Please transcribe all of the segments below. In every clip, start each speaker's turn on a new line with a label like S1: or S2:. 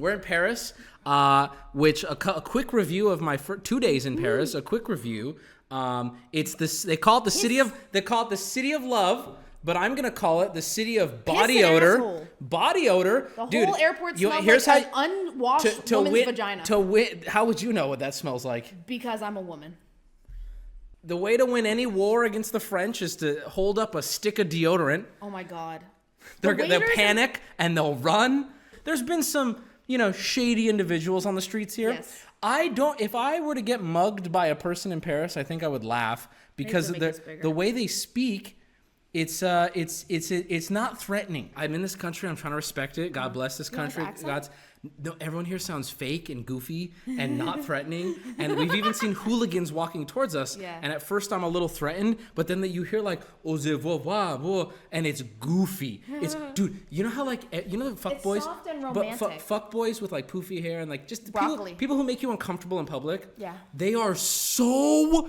S1: We're in Paris, uh, which a, a quick review of my fir- two days in Paris. A quick review. Um, it's this. They call it the city of. They call it the city of love. But I'm gonna call it the city of body
S2: an
S1: odor.
S2: asshole.
S1: Body odor.
S2: The
S1: Dude,
S2: whole airport
S1: you-
S2: smells
S1: here's
S2: like
S1: how,
S2: an unwashed
S1: to, to
S2: woman's
S1: wit-
S2: vagina.
S1: To wit, how would you know what that smells like?
S2: because I'm a woman.
S1: The way to win any war against the French is to hold up a stick of deodorant.
S2: Oh my god.
S1: They're,
S2: The
S1: they'll panic and they'll run. There's been some, you know, shady individuals on the streets here.
S2: Yes.
S1: I don't. If I were to get mugged by a person in Paris, I think I would laugh because
S2: to
S1: of
S2: make
S1: the the way they speak. It's uh, it's it's it's not threatening. I'm in this country. I'm trying to respect it. God bless this
S2: Mm-hmm. Like the
S1: country. God's. No, everyone here sounds fake and goofy and not threatening. And we've even seen hooligans walking towards us.
S2: Yeah.
S1: And at first I'm a little threatened, but then that you hear like oh je vois voir, voir," and it's goofy. It's dude. You know how like eh, you know the fuck
S2: It's
S1: boys, but fu- fuck boys with like poofy hair and like just people, people who make you uncomfortable in public.
S2: Yeah.
S1: They are so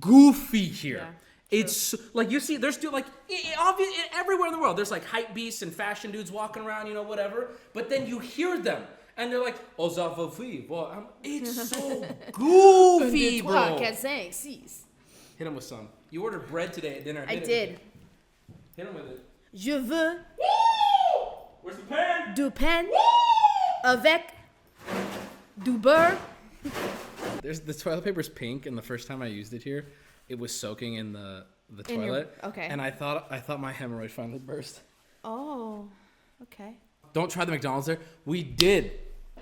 S1: goofy here.
S2: Yeah,
S1: It's like you see, there's dude like i- i- obvious everywhere in the world. There's like hype beasts and fashion dudes walking around, you know, whatever. But then you hear them, and they're like, "Oh, ça va vivre." Well, I'm- it's so goofy, bro. Hit him with some. You ordered bread today at dinner.
S2: I
S1: Hit him.
S2: did.
S1: Hit him with it.
S2: Je veux
S1: Where's the pen?
S2: du pain avec du beurre.
S1: There's the toilet paper's pink, and the first time I used it here, it was soaking in the the
S2: In your-
S1: toilet.
S2: okay.
S1: And I thought I thought my hemorrhoid finally burst.
S2: Oh, okay.
S1: Don't try the McDonald's there. We did,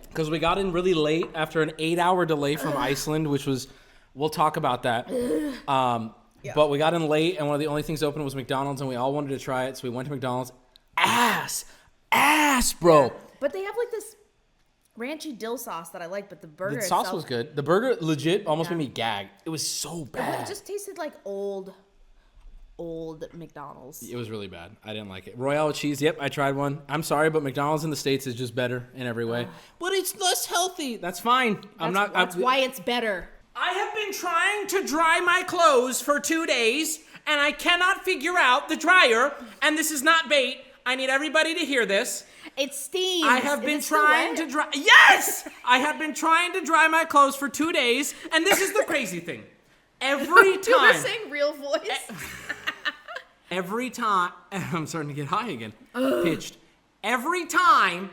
S1: because we got in really late after an eight-hour delay from Iceland, which was. We'll talk about that. Um, But we got in late, and one of the only things open was McDonald's, and we all wanted to try it, so we went to McDonald's. Ass, ass, bro.
S2: But they have like ranchy dill sauce that I like, but the burger
S1: The sauce
S2: itself,
S1: was good. The burger legit almost
S2: Yeah.
S1: made me gag. It was so bad.
S2: It just tasted like old, old McDonald's.
S1: It was really bad. I didn't like it. Royale cheese. Yep, I tried one. I'm sorry, but McDonald's in the states is just better in every way. But it's less healthy. That's fine. I'm not.
S2: that's
S1: I'm,
S2: why it's better.
S1: I have been trying to dry my clothes for two days, and I cannot figure out the dryer. And this is not bait. I need everybody to hear this.
S2: It steams.
S1: I have been trying to dry. Yes, I have been trying to dry my clothes for two days, and this is the crazy thing. Every time
S2: You were saying real voice.
S1: every time I'm starting to get high again. Pitched. Every time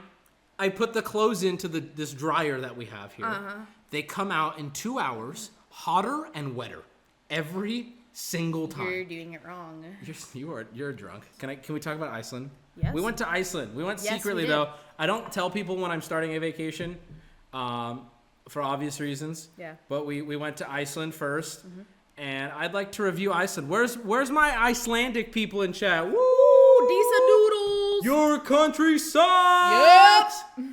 S1: I put the clothes into the this dryer that we have here,
S2: Uh-huh.
S1: they come out in two hours, hotter and wetter. Every single time.
S2: You're doing it wrong.
S1: You're, you are you're drunk. Can I? Can we talk about Iceland?
S2: Yes.
S1: We went to Iceland. We went
S2: Yes,
S1: secretly
S2: did.
S1: though. I don't tell people when I'm starting a vacation, um, for obvious reasons.
S2: Yeah. Mm-hmm.
S1: But we we went to Iceland 1st and I'd like to review Iceland. Where's Where's my Icelandic people in chat? Woo!
S2: Decent noodles.
S1: Your country sucks.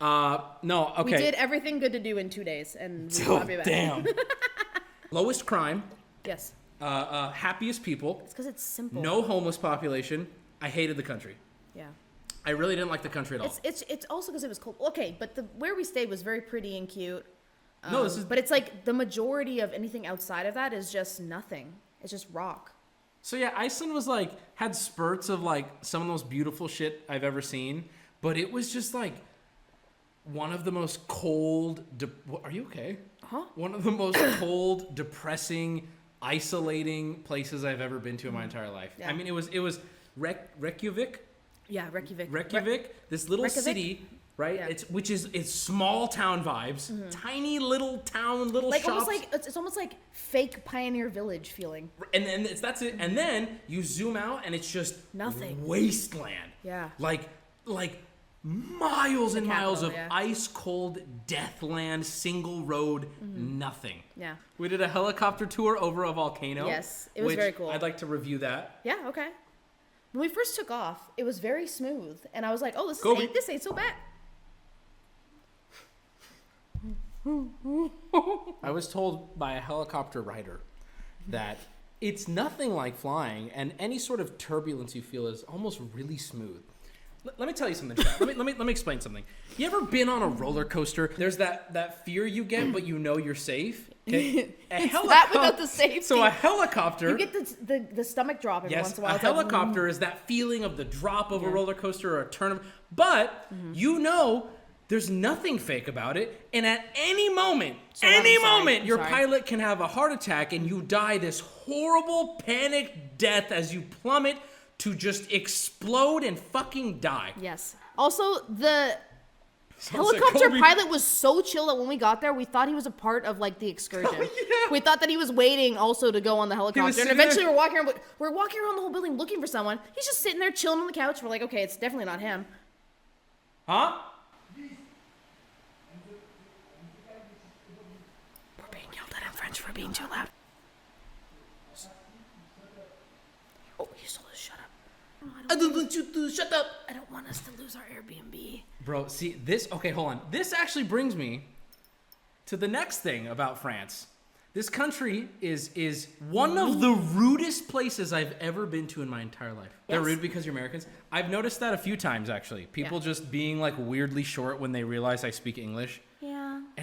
S1: Uh, no. Okay.
S2: We did everything good to do in two days, and we
S1: Oh,
S2: will be back.
S1: damn. Lowest crime.
S2: Yes,
S1: Uh, uh, happiest people.
S2: it's because it's simple.
S1: No homeless population. I hated the country.
S2: Yeah.
S1: I really didn't like the country at all.
S2: It's it's it's also because it was cold. Okay, but the where we stayed was very pretty and cute.
S1: no, this
S2: Um,
S1: is.
S2: But it's like the majority of anything outside of that is just nothing. It's just rock.
S1: So yeah, Iceland was like had spurts of like some of the most beautiful shit I've ever seen, but it was just like one of the most cold. De- are you okay?
S2: Huh?
S1: One of the most cold, depressing, isolating places I've ever been to in my entire life.
S2: Yeah.
S1: I mean, it was it was Rek- Reykjavik,
S2: Yeah, Reykjavik. Re-
S1: Reykjavik, this little
S2: Reykjavik?
S1: city. Right,
S2: Yeah. Mm-hmm.
S1: it's which is it's small town vibes, tiny little town, little
S2: like
S1: shops.
S2: almost like it's, it's almost like fake pioneer village feeling.
S1: and then it's that's it and then you zoom out and it's just
S2: Nothing.
S1: wasteland
S2: Yeah.
S1: like like miles and miles of
S2: yeah.
S1: ice cold deathland single road
S2: Mm-hmm.
S1: nothing
S2: Yeah.
S1: we did a helicopter tour over a volcano
S2: Yes, it was
S1: which
S2: very cool.
S1: i'd like to review that
S2: Yeah. Okay. When we first took off, it was very smooth, and I was like, "Oh, this is ain't, this ain't so bad."
S1: i was told by a helicopter rider that it's nothing like flying and any sort of turbulence you feel is almost really smooth Let- let me tell you something. Chad. let me let me let me explain something. You ever been on a roller coaster? There's that that fear you get, but you know you're safe. Okay, a
S2: that without the safety.
S1: So a helicopter.
S2: You get the, the, the stomach drop every
S1: yes,
S2: once in a while.
S1: a
S2: It's like,
S1: helicopter is that feeling of the drop of a roller coaster or a turn of. But
S2: Mm-hmm.
S1: you know There's nothing fake about it. And at any moment,
S2: So
S1: any moment, your
S2: sorry.
S1: pilot can have a heart attack and you die this horrible panic death as you plummet to just explode and fucking die.
S2: Yes. Also, the
S1: Sounds like
S2: helicopter
S1: Kobe-
S2: pilot was so chill that when we got there, we thought he was a part of like the excursion.
S1: Oh, yeah.
S2: We thought that he was waiting also to go on the helicopter. And eventually,
S1: there-
S2: we're walking around. We're walking around the whole building looking for someone. He's just sitting there chilling on the couch. We're like, okay, it's definitely not him.
S1: Huh?
S2: We're being yelled at in French for being too loud. Oh, he's told us shut up.
S1: I don't want you to shut up.
S2: I don't want us to lose our Airbnb.
S1: Bro, see this. Okay, hold on. This actually brings me to the next thing about France. This country is is one of the rudest places I've ever been to in my entire life. They're rude because you're Americans. I've noticed that a few times actually. People
S2: Yeah.
S1: just being like weirdly short when they realize I speak English,
S2: Yeah.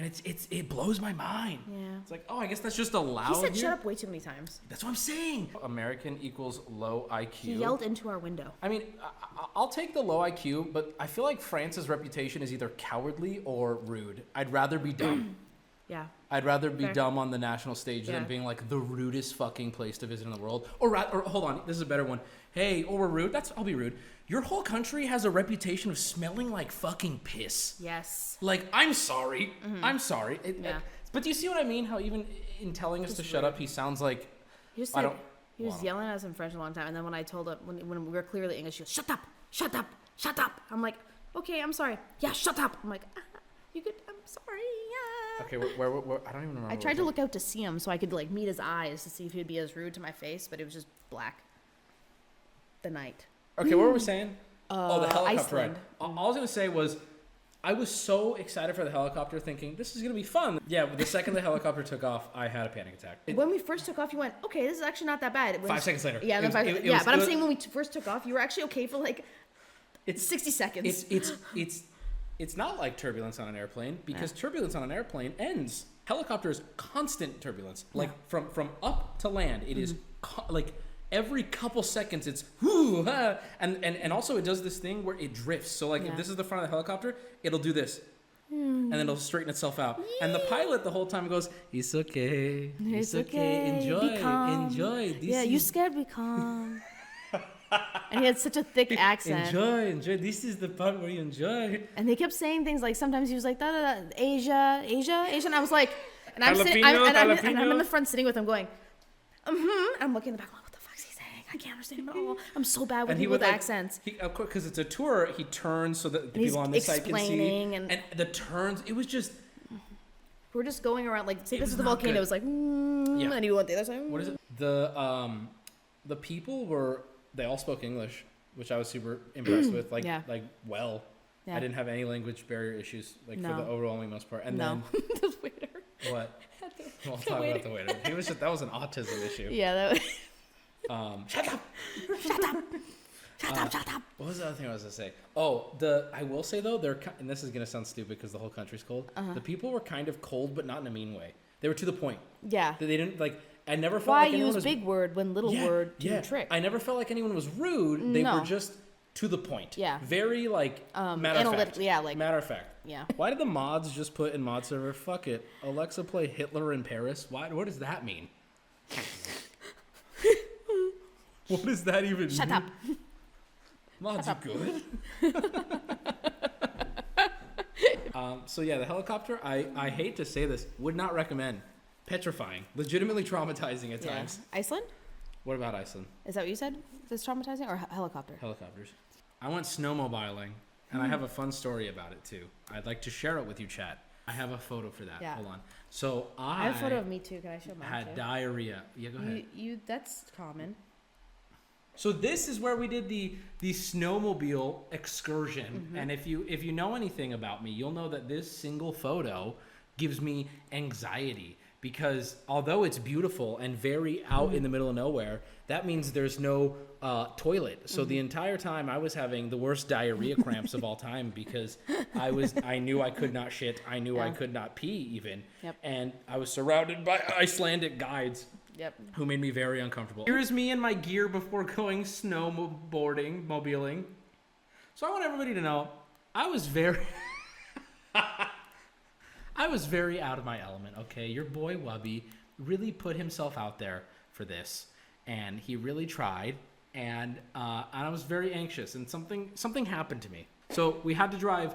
S1: And it's it's it blows my mind.
S2: Yeah.
S1: It's like, oh, I guess that's just allowed.
S2: He said
S1: here.
S2: shut up way too many times.
S1: That's what I'm saying. American equals low IQ.
S2: He yelled into our window.
S1: I mean, I- I- I'll take the low IQ, but I feel like France's reputation is either cowardly or rude. I'd rather be dumb.
S2: Yeah.
S1: I'd rather be
S2: Fair.
S1: dumb on the national stage than being like the rudest fucking place to visit in the world. Or, ra- or hold on, this is a better one. Hey, oh, we're rude. That's I'll be rude. Your whole country has a reputation of smelling like fucking piss.
S2: Yes.
S1: Like, I'm sorry. I'm sorry. It-
S2: Mm-hmm. Yeah.
S1: but do you see what I mean? How even in telling us to shut up, he sounds like
S2: He
S1: I don't
S2: he was yelling at us in French a long time, and then when I told him when, when we were clearly English, he goes, "Shut up, shut up, shut up." I'm like, "Okay, I'm sorry." Yeah, shut up. I'm like, ah, "You could." I'm sorry. Yeah.
S1: okay. Where, where, where, I don't even remember.
S2: I tried to look out to see him so I could like meet his eyes to see if he'd be as rude to my face, but it was just black. The night.
S1: Okay, what were we saying? oh, the
S2: Uh,
S1: helicopter ride.
S2: Iceland.
S1: All all I was gonna say was, I was so excited for the helicopter, thinking this is gonna be fun. Yeah, the second the helicopter took off, I had a panic attack. It-
S2: When we first took off, you went, "Okay, this is actually not that bad." It was-
S1: Five seconds later.
S2: Yeah,
S1: It was-
S2: five,
S1: it-
S2: yeah.
S1: was-
S2: but I'm saying when we t- first took off, you were actually okay for like
S1: it's
S2: 60 seconds.
S1: it's it's it's it's not like turbulence on an airplane because turbulence on an airplane ends. Helicopter is constant turbulence, like from from up to land. It is co- like every couple seconds it's whoo ah, and and and also it does this thing where it drifts. So like
S2: Yeah.
S1: if this is the front of the helicopter, it'll do this. And then it'll straighten itself out. And the pilot the whole time goes, "It's okay, it's, okay.
S2: be
S1: enjoy,
S2: calm.
S1: enjoy." This
S2: yeah, you scared me calm. and he had such a thick accent.
S1: Enjoy, enjoy. This is the part where you enjoy.
S2: And they kept saying things like sometimes he was like da da da Asia, Asia, Asia, and I was like, and I'm sitting, I'm, and, I'm, and I'm in the front sitting with him going, mm-hmm. And I'm looking in the back, like, what the fuck's he saying? I can't understand him at all. I'm so bad with
S1: And he
S2: people with
S1: like,
S2: accents.
S1: He, of course, because it's a tour. He turns so that the people on this side can see.
S2: explaining and-
S1: and the turns. It was just
S2: We're just going around like, say
S1: It
S2: this is the volcano.
S1: good.
S2: It was like, mm,
S1: Yeah.
S2: and he went the other side.
S1: what is it? The um, the people were they all spoke English, which I was super impressed with. Like
S2: Yeah.
S1: like well.
S2: Yeah.
S1: I didn't have any language barrier issues like for the overwhelming most part. And
S2: no, the waiter.
S1: then what? We'll
S2: The
S1: talk about the waiter. He was just that was an autism issue.
S2: Yeah, that was,
S1: Um, shut up.
S2: shut up, shut
S1: Uh,
S2: up, shut up.
S1: What was the other thing I was gonna say? Oh, the I will say though they're and this is gonna sound stupid because the whole country's cold.
S2: Uh-huh.
S1: The people were kind of cold, but not in a mean way. They were to the point.
S2: Yeah.
S1: They they didn't like. I never felt
S2: Why
S1: like anyone
S2: use
S1: was
S2: big word when little
S1: yeah,
S2: word do
S1: yeah.
S2: trick?
S1: I never felt like anyone was rude. They
S2: No.
S1: were just to the point.
S2: Yeah.
S1: Very like
S2: Um,
S1: matter of fact.
S2: yeah, like-
S1: matter of fact.
S2: yeah.
S1: Why did the mods just put in mod server? Fuck it. Alexa play Hitler in Paris. Why? What does that mean? what does that even
S2: Shut
S1: mean?
S2: up.
S1: Mods
S2: Shut
S1: are good. um, so yeah, the helicopter. I I hate to say this, would not recommend. Petrifying, legitimately traumatizing at
S2: Yeah.
S1: times.
S2: Iceland?
S1: What about Iceland?
S2: Is that what you said? Is traumatizing or he- helicopter?
S1: Helicopters. I went snowmobiling, and I have a fun story about it too. I'd like to share it with you, chat. I have a photo for that.
S2: Yeah.
S1: Hold on. So I,
S2: I have a photo of me too. Can I show mine
S1: had
S2: too?
S1: diarrhea. Yeah, go ahead.
S2: You, you, that's common.
S1: So this is where we did the the snowmobile excursion.
S2: Mm-hmm.
S1: And if you if you know anything about me, you'll know that this single photo gives me anxiety because although it's beautiful and very out
S2: Mm-hmm.
S1: in the middle of nowhere, that means there's no uh, toilet. So
S2: Mm-hmm.
S1: the entire time I was having the worst diarrhea cramps of all time because I was I knew I could not shit, I knew I could not pee even,
S2: Yep.
S1: and I was surrounded by Icelandic guides
S2: Yep.
S1: who made me very uncomfortable. Here's me and my gear before going snowboarding, mobiling. So I want everybody to know I was very I was very out of my element. Okay, your boy Wubby really put himself out there for this, and he really tried. And uh, and I was very anxious, and something something happened to me. So we had to drive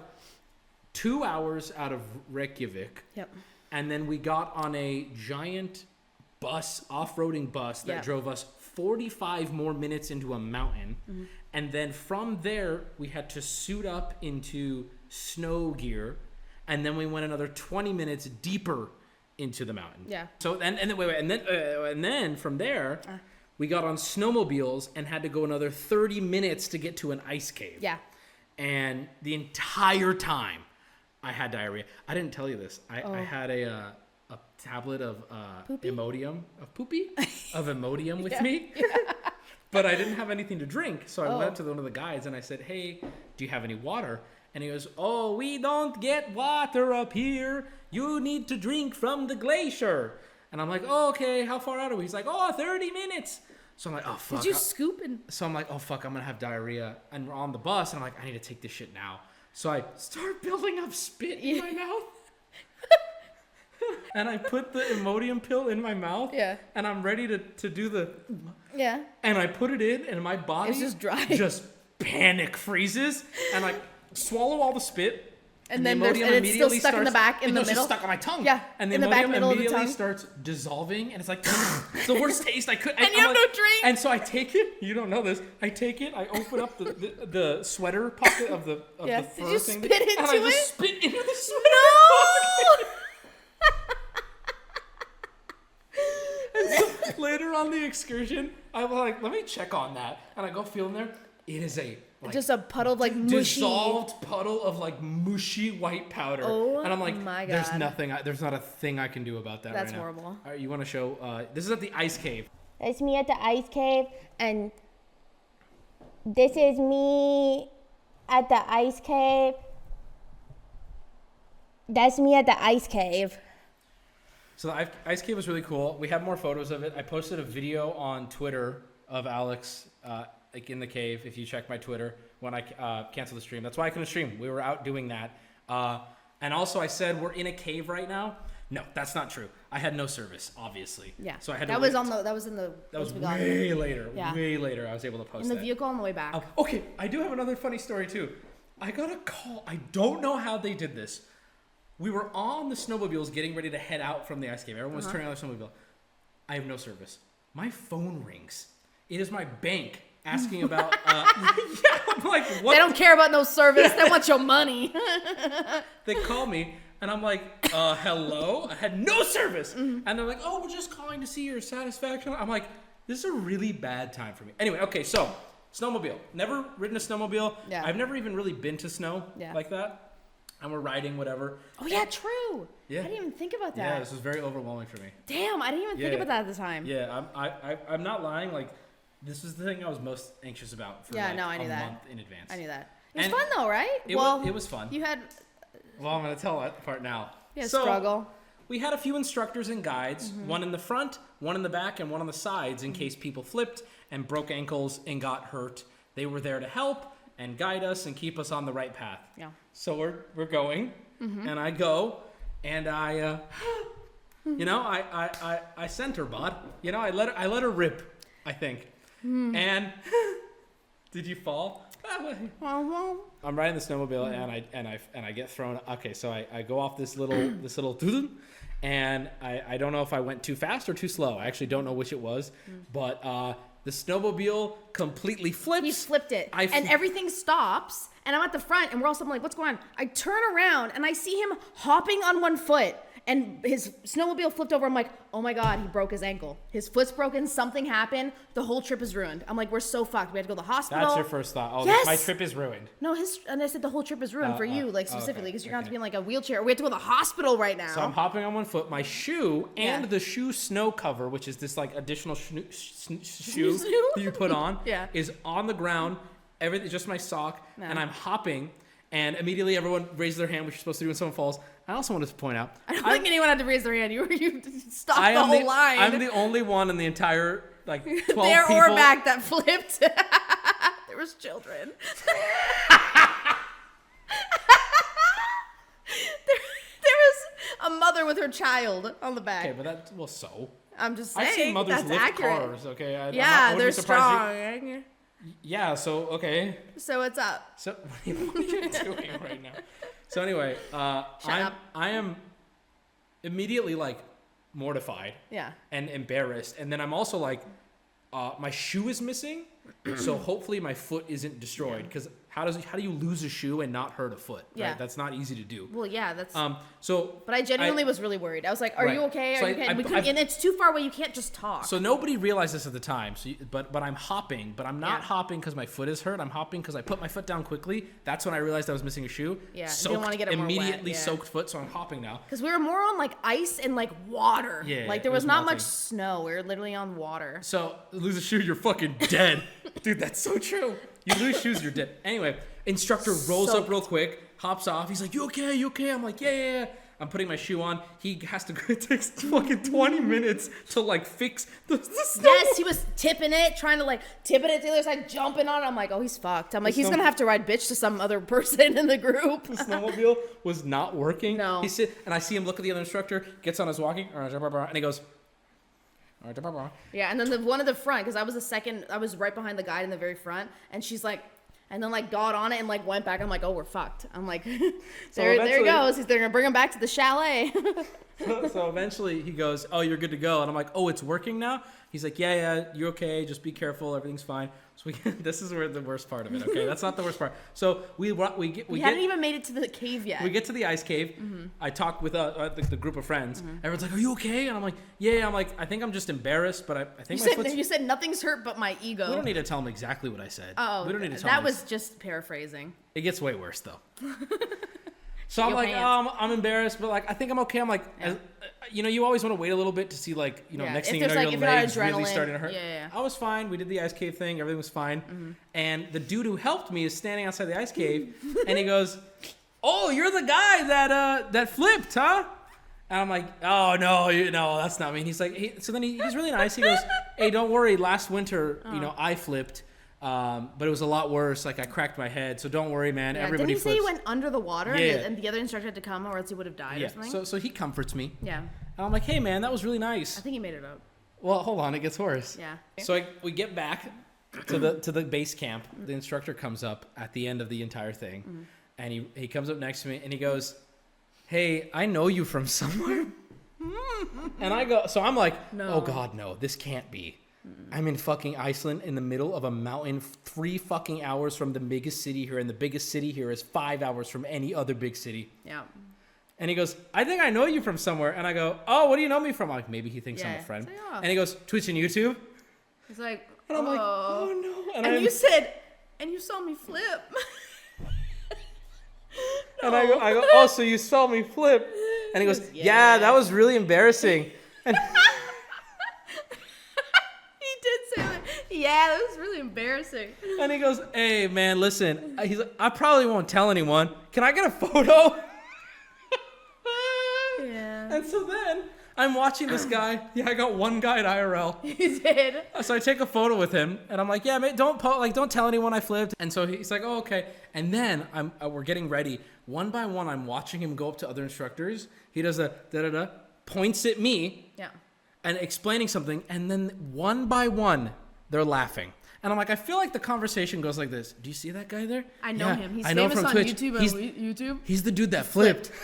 S1: two hours out of Reykjavik,
S2: Yep.
S1: and then we got on a giant bus, off-roading bus that
S2: Yeah.
S1: drove us 45 more minutes into a mountain.
S2: Mm-hmm.
S1: And then from there, we had to suit up into snow gear. And then we went another 20 minutes deeper into the mountain.
S2: Yeah.
S1: So, and, and then, wait, wait, and then, uh, and then from there,
S2: Uh.
S1: we got on snowmobiles and had to go another 30 minutes to get to an ice cave
S2: Yeah.
S1: and the entire time I had diarrhea. I didn't tell you this. I, I
S2: Oh.
S1: had a uh, a tablet of uh,
S2: Poopy?
S1: Imodium of poopy of Imodium with
S2: Yeah.
S1: me, but I didn't have anything to drink. So I
S2: Oh.
S1: went up to one of the guys and I said, "Hey, do you have any water?" And he goes, "Oh, we don't get water up here. You need to drink from the glacier." And I'm like, "Oh, okay. How far out are we?" He's like, "Oh, 30 minutes." So I'm like, "Oh fuck."
S2: Did you scoop and
S1: so I'm like, oh fuck, I'm gonna have diarrhea, and we're on the bus, and I'm like, I need to take this shit now. So I start building up spit in my mouth, and I put the Imodium pill in my mouth,
S2: Yeah.
S1: and I'm ready to, to do the,
S2: yeah?
S1: and I put it in, and my body
S2: It's just dry.
S1: just panic freezes, and I swallow all the spit.
S2: And
S1: the
S2: then
S1: Imodium
S2: and it's still
S1: immediately
S2: stuck in the back, in
S1: and
S2: the
S1: it's
S2: middle.
S1: stuck on my tongue.
S2: Yeah,
S1: and the
S2: in the back middle of the
S1: immediately starts dissolving, and it's like it's the worst taste I could.
S2: And you have no drink.
S1: And so I take it. You don't know this. I take it. I open up the, the, the sweater pocket of the of
S2: Yeah.
S1: the
S2: Did
S1: fur
S2: you
S1: thing,
S2: spit
S1: and I
S2: into
S1: just
S2: it?
S1: spit into the sweater
S2: No!
S1: pocket. And so later on the excursion, I was like, let me check on that, and I go feel in there. It is a like,
S2: Just a puddle of like mushy.
S1: dissolved puddle of like mushy white powder.
S2: Oh
S1: and I'm like,
S2: my
S1: there's
S2: God.
S1: nothing. I, there's not a thing I can do about that
S2: That's
S1: right now.
S2: horrible.
S1: All right, you want to show? Uh, this is at the ice cave.
S3: It's me at the ice cave, and this is me at the ice cave. That's me at the ice cave.
S1: So the ice- cave was really cool. We have more photos of it. I posted a video on Twitter of Alex uh, like in the cave. If you check my Twitter when I uh, canceled the stream, that's why I couldn't stream. We were out doing that. Uh, and also, I said we're in a cave right now. No, that's not true. I had no service, obviously.
S2: Yeah.
S1: So I had
S2: that was
S1: wait.
S2: on the that was in the
S1: That was way later.
S2: Yeah.
S1: Way later, I was able to post
S2: in the
S1: that.
S2: vehicle on the way back.
S1: Oh, okay, I do have another funny story too. I got a call. I don't know how they did this. We were on the snowmobiles getting ready to head out from the ice cave. Everyone was turning on their snowmobile. I have no service. My phone rings. It is my bank asking about. Uh, yeah, I'm like, what?
S2: They don't care about no service. They want your money.
S1: They call me and I'm like, uh, hello? I had no service.
S2: Mm-hmm.
S1: And they're like, oh, we're just calling to see your satisfaction. I'm like, this is a really bad time for me. Anyway, okay, so snowmobile. Never ridden a snowmobile.
S2: Yeah.
S1: I've never even really been to snow
S2: Yeah.
S1: like that. And we're riding whatever.
S2: oh yeah, true.
S1: Yeah.
S2: I didn't even think about that.
S1: Yeah, this was very overwhelming for me.
S2: Damn, I didn't even think
S1: Yeah.
S2: about that at the time.
S1: Yeah, I'm, I, I, I'm not lying. Like, this was the thing I was most anxious about for
S2: Yeah,
S1: like
S2: no, I knew
S1: a
S2: that.
S1: month in advance.
S2: I knew that. It was
S1: And
S2: fun though, right?
S1: It,
S2: well,
S1: was, it was fun.
S2: You had
S1: well, I'm to tell that part now.
S2: yeah,
S1: So,
S2: struggle.
S1: We had a few instructors and guides,
S2: Mm-hmm.
S1: one in the front, one in the back, and one on the sides in case people flipped and broke ankles and got hurt. They were there to help and guide us and keep us on the right path.
S2: Yeah.
S1: So we're, we're going,
S2: Mm-hmm.
S1: and I go, and I, uh, you know, I, I, I, I sent her, bud. You know, I let her, I let her rip, I think.
S2: Mm.
S1: And did you fall? I'm riding the snowmobile and I and I and I get thrown. Okay, so I, I go off this little this little and I, I don't know if I went too fast or too slow. I actually don't know which it was, but uh, the snowmobile completely flips.
S2: He flipped it,
S1: I
S2: and everything stops. And I'm at the front, and we're all sitting like, "What's going on?" I turn around, and I see him hopping on one foot, and his snowmobile flipped over. I'm like, "Oh my god, he broke his ankle. His foot's broken. Something happened. The whole trip is ruined." I'm like, "We're so fucked. We had to go to the hospital."
S1: That's your first thought. Oh,
S2: Yes!
S1: my trip is ruined.
S2: No, his and I said the whole trip is ruined
S1: Uh,
S2: for
S1: uh,
S2: you, like
S1: oh,
S2: specifically, because you're gonna have to be in like a wheelchair. We have to go to the hospital right now.
S1: So I'm hopping on one foot. My shoe and
S2: Yeah.
S1: the shoe snow cover, which is this like additional shno- sh- sh- shoe
S2: Shoe?
S1: that you put on,
S2: Yeah.
S1: is on the ground. Everything, just my sock,
S2: No.
S1: and I'm hopping. And immediately everyone raises their hand, which you're supposed to do when someone falls. I also wanted to point out,
S2: I don't
S1: I'm-
S2: think anyone had to raise their hand. You were you stopped
S1: I
S2: the whole
S1: the,
S2: line.
S1: I'm the only one in the entire like 12
S2: there
S1: people.
S2: or back that flipped. there was children. there, there was a mother with her child on the back.
S1: Okay, but that well, so
S2: I'm just saying
S1: I've seen mothers
S2: that's
S1: lift
S2: accurate.
S1: cars. Okay, I, not- I
S2: Yeah,
S1: wouldn't
S2: they're strong.
S1: you- yeah, so okay,
S2: So what's up?
S1: so what are you doing right now? So anyway, uh,
S2: Shut
S1: I'm
S2: up.
S1: I am immediately like mortified
S2: Yeah.
S1: and embarrassed, and then I'm also like, uh, my shoe is missing, so hopefully my foot isn't destroyed. Because how does how do you lose a shoe and not hurt a foot?
S2: Yeah.
S1: right? that's not easy to do.
S2: Well, yeah, that's.
S1: Um, so
S2: but I genuinely was really worried. I was like, "Are
S1: Right.
S2: you okay? Are
S1: So
S2: you okay?"
S1: I-
S2: we couldn't,
S1: I-
S2: and it's too far away. You can't just talk.
S1: So nobody realized this at the time. So, you, but but I'm hopping, but I'm not
S2: Yeah.
S1: hopping because my foot is hurt. I'm hopping because I put my foot down quickly. That's when I realized I was missing a shoe.
S2: Yeah, you didn't wanna get it more wet,
S1: immediately
S2: yeah.
S1: soaked foot. So I'm hopping now.
S2: Because we were more on like ice and like water.
S1: Yeah,
S2: Like there was,
S1: was
S2: not
S1: melting.
S2: much snow. We were literally on water.
S1: So lose a shoe, you're fucking dead, dude. That's so true. You lose shoes, you're dead. Anyway, instructor rolls up real quick, hops off. He's like, "You okay? You okay?" I'm like, "Yeah, yeah." yeah." I'm putting my shoe on. He has to. It takes fucking 20 minutes to like fix the, the snow.
S2: Yes, he was tipping it, trying to like tipping it to the other side, jumping on it. I'm like, oh, he's fucked. I'm like, he's
S1: snow-
S2: gonna have to ride bitch to some other person in the group.
S1: The snowmobile was not working.
S2: No.
S1: He sit and I see him look at the other instructor, gets on his walking, and he goes.
S2: Yeah, and then the one at the front, because I was the second, I was right behind the guy in the very front, and she's like, and then like got on it and like went back. I'm like, oh, we're fucked. I'm like, there, there he goes. He's they're gonna bring him back to the chalet.
S1: so eventually he goes, "Oh, you're good to go," and I'm like, "Oh, it's working now." He's like, "Yeah, yeah, you're okay. Just be careful. Everything's fine." So we, this is where the worst part of it. Okay, that's not the worst part. So we we get we
S2: we
S1: get
S2: hadn't even made it to the cave yet.
S1: we get to the ice cave. I talk with uh, uh, the, the group of friends. Everyone's like, "Are you okay?" And I'm like, "Yeah." I'm like, "I think I'm just embarrassed, but I, I
S2: you
S1: think my
S2: said,
S1: foot's."
S2: you said nothing's hurt but my ego.
S1: we don't need to tell them exactly what I said.
S2: oh,
S1: we don't need to tell
S2: that
S1: them
S2: was just paraphrasing.
S1: It gets way worse though. so I'm
S2: your
S1: like,
S2: pants.
S1: um, I'm embarrassed, but like, I think I'm okay. I'm like,
S2: Yeah.
S1: as- uh, you know, you always want to wait a little bit to see like, you know,
S2: Yeah,
S1: next
S2: if
S1: thing you know,
S2: there's,
S1: your
S2: like, if you're not
S1: legs really
S2: adrenaline,
S1: starting to hurt.
S2: yeah, yeah.
S1: I was fine. We did the ice cave thing. Everything was fine.
S2: Mm-hmm.
S1: And the dude who helped me is standing outside the ice cave, and he goes, "Oh, you're the guy that uh that flipped, huh?" And I'm like, "Oh no, you no, that's not me." And he's like, he, so then he, he's really nice. He goes, "Hey, don't worry. Last winter, you know, I flipped." Um, but it was a lot worse. Like I cracked my head, so don't worry, man.
S2: Yeah,
S1: Everybody
S2: didn't he say
S1: flips.
S2: he went under the water
S1: Yeah.
S2: and, the, other instructor had to come or else he would have died or something?
S1: So so he comforts me.
S2: yeah,
S1: And I'm like, hey man, that was really nice.
S2: I think he made it up.
S1: Well, hold on, it gets worse.
S2: Yeah.
S1: So I, we get back to the to the base camp. The instructor comes up at the end of the entire thing,
S2: Mm-hmm.
S1: and he he comes up next to me and he goes, "Hey, I know you from somewhere." and I go, so I'm like,
S2: No.
S1: "Oh God, no! This can't be." I'm in fucking Iceland in the middle of a mountain, three fucking hours from the biggest city here, and the biggest city here is five hours from any other big city.
S2: Yeah.
S1: And he goes, I think I know you from somewhere. And I go, Oh, what do you know me from? I'm like, maybe he thinks I'm a friend.
S2: Like, oh.
S1: And he goes, Twitch and YouTube.
S2: He's like,
S1: And I'm like,
S2: "Oh."
S1: Oh no. And,
S2: and you said, and you saw me flip.
S1: and I go, I go, Oh, so you saw me flip? And he goes,
S2: goes,
S1: Yeah,
S2: "Yeah."
S1: that was really embarrassing. And
S2: he did say that. Yeah, that was really embarrassing.
S1: and he goes, Hey man, listen. He's like, I probably won't tell anyone. Can I get a photo?
S2: Yeah.
S1: And so then I'm watching this guy. Yeah, I got one guy at IRL.
S2: He did.
S1: So I take a photo with him, and I'm like, "Yeah, mate, don't po- like, don't tell anyone I flipped." And so he's like, "Oh, okay." And then I'm uh, we're getting ready. One by one, I'm watching him go up to other instructors. He does a da da da, points at me,
S2: Yeah.
S1: and explaining something, and then one by one, they're laughing. And I'm like, I feel like the conversation goes like this. Do you see that guy there?
S2: I know
S1: Yeah,
S2: him. He's
S1: I know
S2: famous
S1: from
S2: on
S1: Twitch.
S2: YouTube
S1: He's,
S2: and YouTube.
S1: he's the dude that flipped.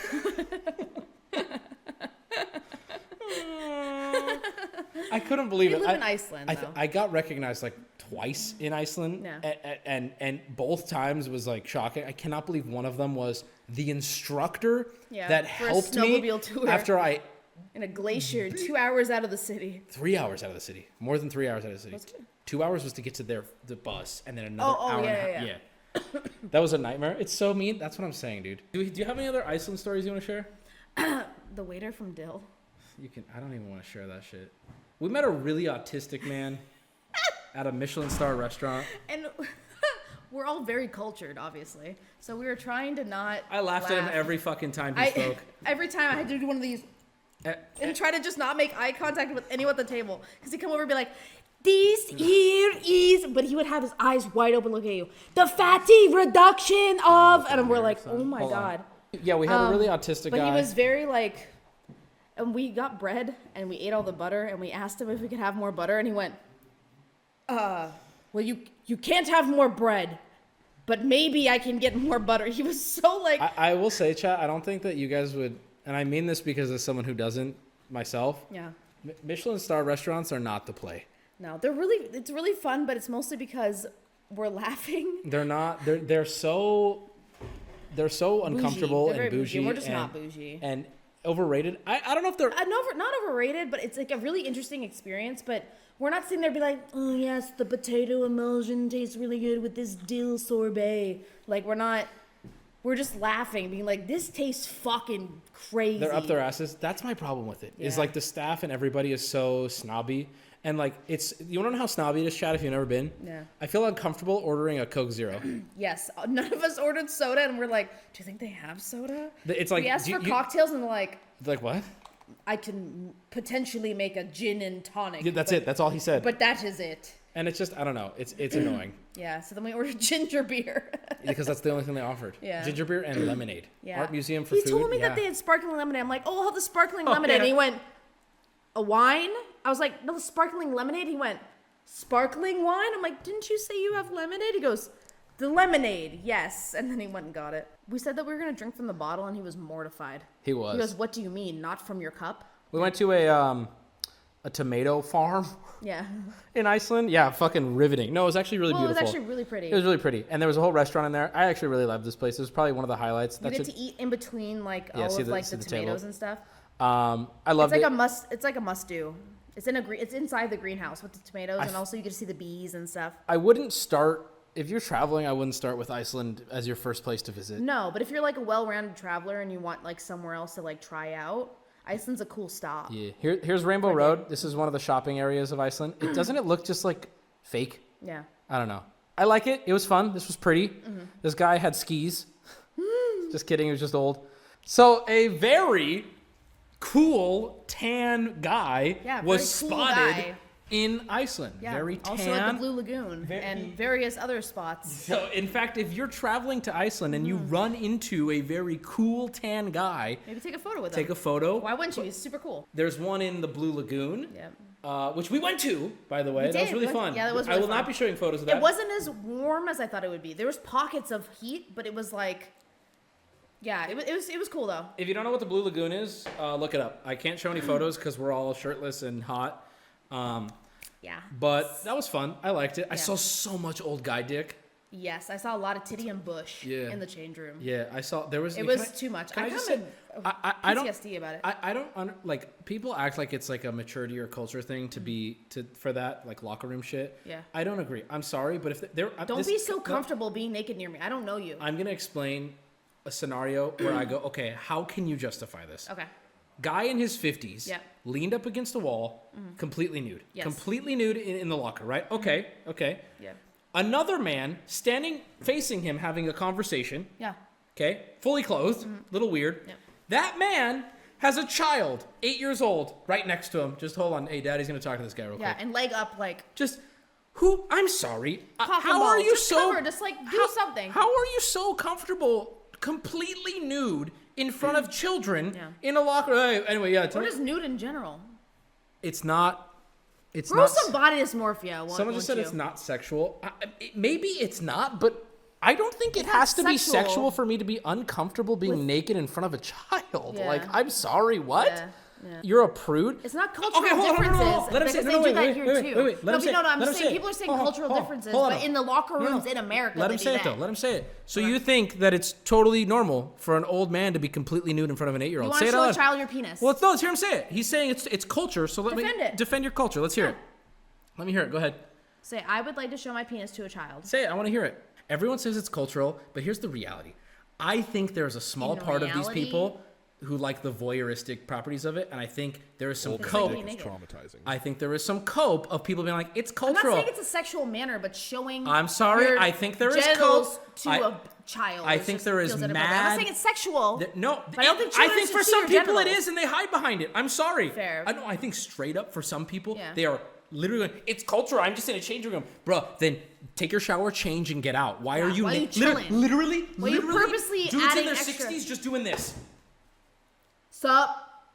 S1: I couldn't believe
S2: We
S1: it.
S2: live
S1: I,
S2: in Iceland,
S1: I,
S2: though.
S1: I got recognized like twice in Iceland,
S2: Yeah.
S1: a- a- and, and both times was like shocking. I cannot believe one of them was the instructor
S2: Yeah,
S1: that helped me
S2: tour.
S1: after I
S2: In a glacier, two hours out of the city.
S1: three hours out of the city, more than three hours out of the city. Two hours was to get to their the bus, and then another
S2: Oh, oh,
S1: hour
S2: yeah,
S1: and a
S2: yeah,
S1: half.
S2: yeah.
S1: Yeah, that was a nightmare. It's so mean. That's what I'm saying, dude. Do, we, do you have any other Iceland stories you want to share?
S2: The waiter from Dill.
S1: You can. I don't even want to share that shit. We met a really autistic man at a Michelin star restaurant.
S2: And we're all very cultured, obviously. So we were trying to not.
S1: I laughed at him
S2: laugh.
S1: every fucking time he
S2: I,
S1: spoke.
S2: every time I had to do one of these
S1: Eh,
S2: and try to just not make eye contact with anyone at the table. Because he'd come over and be like, this here is, but he would have his eyes wide open looking at you. The fatty reduction of, and we're like, oh my
S1: Hold on.
S2: god.
S1: Yeah, we had a really
S2: Um,
S1: autistic
S2: But
S1: guy.
S2: he was very like, and we got bread and we ate all the butter and we asked him if we could have more butter and he went, uh, well you you can't have more bread, but maybe I can get more butter. He was so like,
S1: I, I will say, chat. I don't think that you guys would, and I mean this because as someone who doesn't myself,
S2: yeah.
S1: Mi- Michelin star restaurants are not the play.
S2: No, they're really it's really fun, but it's mostly because we're laughing.
S1: They're not. They're they're so. They're so uncomfortable
S2: They're very
S1: and
S2: bougie.
S1: bougie.
S2: We're just
S1: and,
S2: not bougie.
S1: And overrated. I, I don't know if they're.
S2: Uh, no, not overrated, but it's like a really interesting experience. But we're not sitting there be like, oh yes, the potato emulsion tastes really good with this dill sorbet. Like we're not. We're just laughing, being like, this tastes fucking crazy.
S1: They're up their asses. That's my problem with it. Is
S2: Yeah.
S1: like the staff and everybody is so snobby. And like it's you wanna know how snobby it is, Chad, if you've never been?
S2: Yeah.
S1: I feel uncomfortable ordering a Coke Zero.
S2: Yes, none of us ordered soda, and we're like, do you think they have soda?
S1: It's like
S2: we asked
S1: do you-
S2: for
S1: you-
S2: cocktails, and they're like,
S1: like what?
S2: I can potentially make a gin and tonic.
S1: Yeah, that's
S2: but-
S1: it. That's all he said.
S2: But that is it.
S1: And it's just I don't know. It's it's annoying.
S2: Yeah. So then we ordered ginger beer.
S1: because that's the only thing they offered.
S2: Yeah.
S1: Ginger beer and lemonade.
S2: Yeah.
S1: Art museum for
S2: he
S1: food.
S2: told me
S1: yeah.
S2: that they had sparkling lemonade. I'm like, oh, I'll have the sparkling
S1: Oh,
S2: lemonade.
S1: yeah.
S2: And he went, a wine? I was like, no, the sparkling lemonade. He went, sparkling wine? I'm like, didn't you say you have lemonade? He goes, the lemonade, yes. And then he went and got it. We said that we were going to drink from the bottle, and he was mortified.
S1: He was.
S2: He goes, what do you mean? Not from your cup?
S1: we went to a um a tomato farm
S2: Yeah.
S1: in Iceland. Yeah, fucking riveting. No, it was actually really
S2: Well, it was
S1: beautiful.
S2: actually really pretty.
S1: It was really pretty, and there was a whole restaurant in there. I actually really loved this place. It was probably one of the highlights.
S2: you
S1: That's
S2: get
S1: it.
S2: to eat in between like
S1: Yeah,
S2: all of
S1: the-
S2: like the,
S1: the table.
S2: tomatoes and stuff.
S1: Um, I
S2: It's like
S1: it.
S2: a must. It's like a must do. It's in a green. It's inside the greenhouse with the tomatoes,
S1: I
S2: and also you get to see the bees and stuff.
S1: I wouldn't start if you're traveling. I wouldn't start with Iceland as your first place to visit.
S2: No, but if you're like a well-rounded traveler and you want like somewhere else to like try out, Iceland's a cool stop.
S1: Yeah. Here, here's Rainbow Road. This is one of the shopping areas of Iceland. It doesn't it look just like fake?
S2: Yeah.
S1: I don't know. I like it. It was fun. This was pretty.
S2: Mm-hmm.
S1: This guy had skis. just kidding. He was just old. So a very cool tan guy
S2: Yeah,
S1: was
S2: cool
S1: spotted
S2: guy.
S1: In Iceland.
S2: Yeah.
S1: Very tan.
S2: also at the Blue Lagoon
S1: Very-
S2: and various other spots.
S1: So, in fact, if you're traveling to Iceland and you run into a very cool tan guy,
S2: Maybe take a photo with
S1: take
S2: him.
S1: Take a photo.
S2: Why wouldn't you? He's super cool.
S1: There's one in the Blue Lagoon,
S2: Yeah.
S1: uh, which we went to, by the way.
S2: We
S1: that was really
S2: Went-
S1: fun.
S2: yeah, that was Really I
S1: will not be showing photos of that.
S2: It wasn't as warm as I thought it would be. There was pockets of heat, but it was like, yeah, it was it was, it was cool though.
S1: If you don't know what the Blue Lagoon is, uh, look it up. I can't show any photos because we're all shirtless and hot. Um,
S2: Yeah.
S1: but that was fun. I liked it. I
S2: Yeah.
S1: saw so much old guy dick.
S2: Yes, I saw a lot of titty and bush
S1: Yeah.
S2: in the change room.
S1: Yeah, I saw there was.
S2: It
S1: can
S2: was
S1: I-
S2: too much.
S1: Can
S2: I
S1: I, just say,
S2: have
S1: I, I, I don't.
S2: PTSD about it.
S1: I, I don't under, like people act like it's like a maturity or culture thing to mm-hmm. be to for that like locker room shit.
S2: Yeah.
S1: I don't agree. I'm sorry, but if there
S2: Don't be so comfortable being naked near me. I don't know you.
S1: I'm gonna explain a scenario where I go, okay, how can you justify this?
S2: Okay.
S1: Guy in his 50s,
S2: Yeah.
S1: leaned up against the wall, mm-hmm. completely nude.
S2: Yes.
S1: Completely nude in, in the locker, right? Mm-hmm. Okay, okay.
S2: Yeah.
S1: Another man standing facing him having a conversation,
S2: Yeah.
S1: okay, fully clothed, A little weird.
S2: Yeah.
S1: That man has a child, eight years old, right next to him. Just hold on. Hey, daddy's gonna talk to this guy real
S2: Yeah.
S1: quick.
S2: Yeah, and leg up, like,
S1: Just who? I'm sorry. uh, how are you
S2: Just
S1: so?
S2: cover, just, like, do
S1: how-
S2: something.
S1: How are you so comfortable, completely nude in front of children
S2: Yeah.
S1: in a locker? Hey, anyway, yeah.
S2: or
S1: me-
S2: just nude in general.
S1: it's not. It's
S2: Grow
S1: not.
S2: some body dysmorphia. Won't,
S1: someone just said
S2: won't
S1: it's not sexual. I, it, maybe it's not, but. I don't think it
S2: It's
S1: has to be
S2: sexual.
S1: sexual for me to be uncomfortable being
S2: With-
S1: naked in front of a child.
S2: Yeah.
S1: Like, I'm sorry, what?
S2: Yeah, yeah.
S1: You're a prude?
S2: It's not cultural
S1: Okay, hold on, hold on,
S2: differences.
S1: hold on. Let him say. No,
S2: do
S1: wait, wait, wait, wait, wait. Let
S2: no,
S1: him say
S2: no, no, I'm saying
S1: say
S2: people are saying
S1: Hold
S2: cultural
S1: hold
S2: differences,
S1: hold
S2: but in the locker
S1: No, no.
S2: rooms in America,
S1: Let
S2: they
S1: him say it
S2: that.
S1: though. Let him say it. So you think that it's totally normal for an old man to be completely nude in front of an eight-year-old? Say
S2: to
S1: it
S2: show
S1: out
S2: a
S1: loud.
S2: child your penis?
S1: Well, let's, no, let's hear him say it. He's saying it's it's culture. So let
S2: Defend
S1: me
S2: it.
S1: defend your culture. Let's hear it. Let me hear it. Go ahead.
S2: Say, I would like to show my penis to a child.
S1: Say it. I want to hear it. Everyone says it's cultural, but here's the reality. I think there's a small part of these people who like the voyeuristic properties of it, and I think there is some
S2: It's
S1: cope.
S2: being
S4: It's traumatizing.
S1: I think there is some cope of people being like, it's cultural.
S2: I'm not saying it's a sexual manner, but showing.
S1: I'm sorry, I think there is cope.
S2: to
S1: I-
S2: a child.
S1: I think there is
S2: feels inappropriate. I'm not saying it's sexual.
S1: Th- No,
S2: But I don't think
S1: I think for some people it
S2: genitals.
S1: is, and they hide behind it. I'm sorry.
S2: Fair.
S1: I know. I think straight up for some people,
S2: Yeah.
S1: they are literally. going, It's culture. I'm just in a changing room, bro. Then take your shower, change, and get out. Why are you?
S2: why are you
S1: na- liter-
S2: chilling?
S1: literally,
S2: Why are you
S1: literally,
S2: purposely
S1: dudes in
S2: adding
S1: their
S2: extra-
S1: 60s just doing this.
S2: Sup?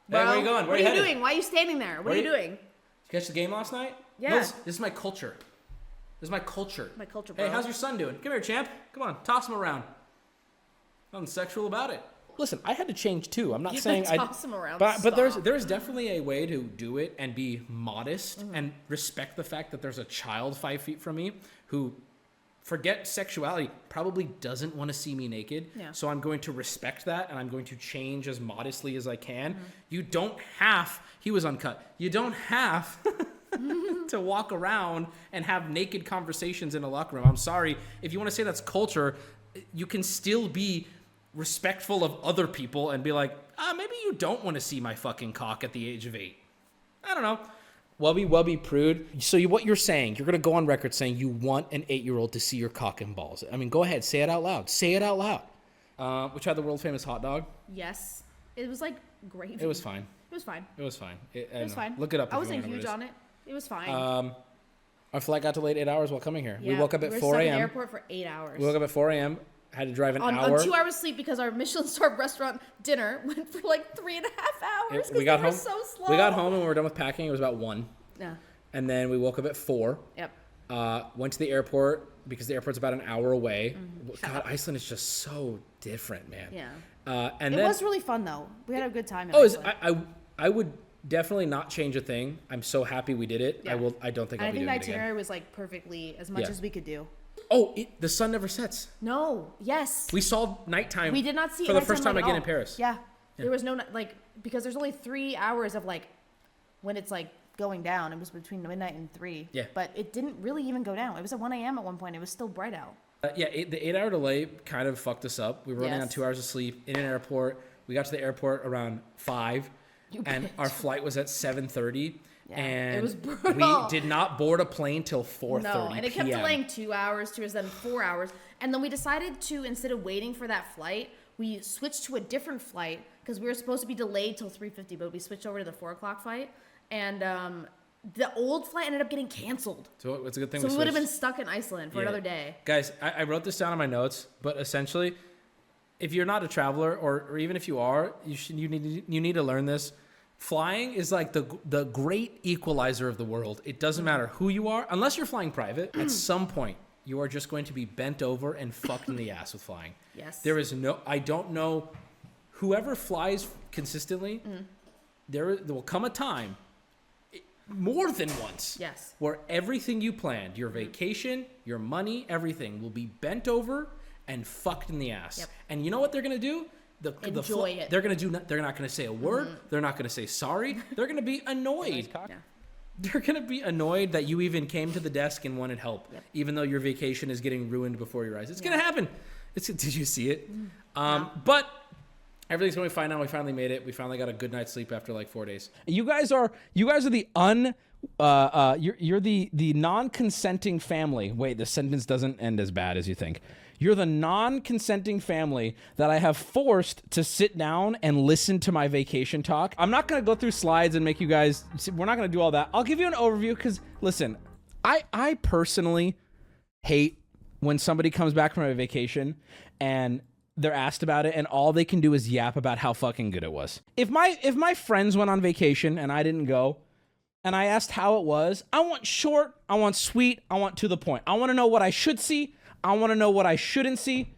S1: Hey, where
S2: are
S1: you going? Where
S2: what are
S1: you
S2: you doing? Why are you standing there? What
S1: Where
S2: are you
S1: you-
S2: doing?
S1: Did you catch the game last night?
S2: Yeah.
S1: No, this, this is my culture. This is my culture.
S2: My culture,
S1: Hey, how's your son doing? Come here, champ. Come on, toss him around. Nothing sexual about it. Listen, I had to change too. I'm not
S2: You
S1: saying I
S2: toss him around.
S1: But but there's there's definitely a way to do it and be modest
S2: Mm-hmm.
S1: and respect the fact that there's a child five feet from me who forget sexuality probably doesn't want to see me naked
S2: Yeah.
S1: so i'm going to respect that and i'm going to change as modestly as i can
S2: Mm-hmm.
S1: you don't have he was uncut you don't have to walk around and have naked conversations in a locker room i'm sorry if you want to say that's culture you can still be respectful of other people and be like ah maybe you don't want to see my fucking cock at the age of eight I don't know. Wubby Wubby Prude. So you, what you're saying, you're gonna go on record saying you want an eight-year-old to see your cock and balls. I mean, go ahead, say it out loud. Say it out loud. Uh, which had the world famous hot dog.
S2: Yes. It was like gravy.
S1: It was fine.
S2: It was fine.
S1: It was fine. It,
S2: It was fine.
S1: Look it up.
S2: I wasn't huge
S1: what
S2: on it. It was fine.
S1: Um, our flight got delayed eight hours while coming here. we woke up at
S2: were
S1: 4
S2: stuck in the
S1: a.m.
S2: airport for eight hours.
S1: We woke up at 4 a.m. Had to drive an
S2: on,
S1: hour.
S2: on two hours sleep because our Michelin star restaurant dinner went for like three and a half hours. 'cause
S1: we got home.
S2: so slow.
S1: We got home and we were done with packing. It was about one,
S2: Yeah.
S1: and then we woke up at four.
S2: Yep.
S1: Uh, went to the airport because the airport's about an hour away. God, Iceland is just so different, man.
S2: Mm-hmm. Yeah.
S1: Uh, and
S2: It
S1: then
S2: was really fun though. We had a good time.
S1: Oh, is, I, I I would definitely not change a thing. I'm so happy we did it.
S2: Yeah.
S1: I will. I don't think I'll
S2: I
S1: be
S2: think the
S1: it
S2: itinerary was like perfectly as much
S1: Yeah.
S2: as we could do.
S1: Oh, it, the sun never sets.
S2: No. Yes.
S1: We saw nighttime.
S2: We did not see
S1: for the first time again in Paris.
S2: Yeah. There was no like because there's only three hours of like when it's like going down. It was between midnight and three.
S1: Yeah.
S2: But it didn't really even go down. It was at 1 a.m. at one point. It was still bright out.
S1: Uh, yeah, eight, the eight-hour delay kind of fucked us up. We were running on two hours of sleep in an airport. We got to the airport around five,
S2: You
S1: and
S2: bitch.
S1: our flight was at seven thirty.
S2: Yeah, it
S1: and
S2: was
S1: we did not board a plane till four thirty.
S2: No, and it kept delaying two hours, two hours, then four hours. And then we decided to, instead of waiting for that flight, we switched to a different flight because we were supposed to be delayed till 3.50, but we switched over to the 4 o'clock flight. And um, the old flight ended up getting canceled.
S1: So it's a good thing.
S2: So we would have been stuck in Iceland for
S1: Yeah.
S2: another day.
S1: Guys, I, I wrote this down in my notes, but essentially, if you're not a traveler, or, or even if you are, you should you need you need to learn this. Flying is like the the great equalizer of the world. It doesn't matter who you are, unless you're flying private. at some point, you are just going to be bent over and fucked in the ass with flying.
S2: Yes.
S1: There is no. I don't know. Whoever flies consistently,
S2: Mm.
S1: there there will come a time, more than once,
S2: Yes.
S1: where everything you planned, your vacation, your money, everything will be bent over and fucked in the ass.
S2: Yep.
S1: And you know what they're gonna do? The, the
S2: Enjoy it.
S1: They're gonna do. no- They're not gonna say a word.
S2: Mm-hmm.
S1: They're not gonna say sorry. They're gonna be annoyed.
S2: Yeah.
S1: They're gonna be annoyed that you even came to the desk and wanted help,
S2: Yep.
S1: even though your vacation is getting ruined before your eyes. It's gonna happen. It's, did you see it?
S2: Mm.
S1: Um, But everything's going to be fine now. We finally made it. We finally got a good night's sleep after like four days. You guys are you guys are the un. Uh, uh, you're you're the the non-consenting family. Wait, the sentence doesn't end as bad as you think. You're the non-consenting family that I have forced to sit down and listen to my vacation talk. I'm not gonna go through slides and make you guys. We're not gonna do all that. I'll give you an overview because listen, I I personally hate when somebody comes back from a vacation and they're asked about it and all they can do is yap about how fucking good it was. If my if my friends went on vacation and I didn't go and I asked how it was, I want short, I want sweet, I want to the point. I want to know what I should see, I want to know what I shouldn't see.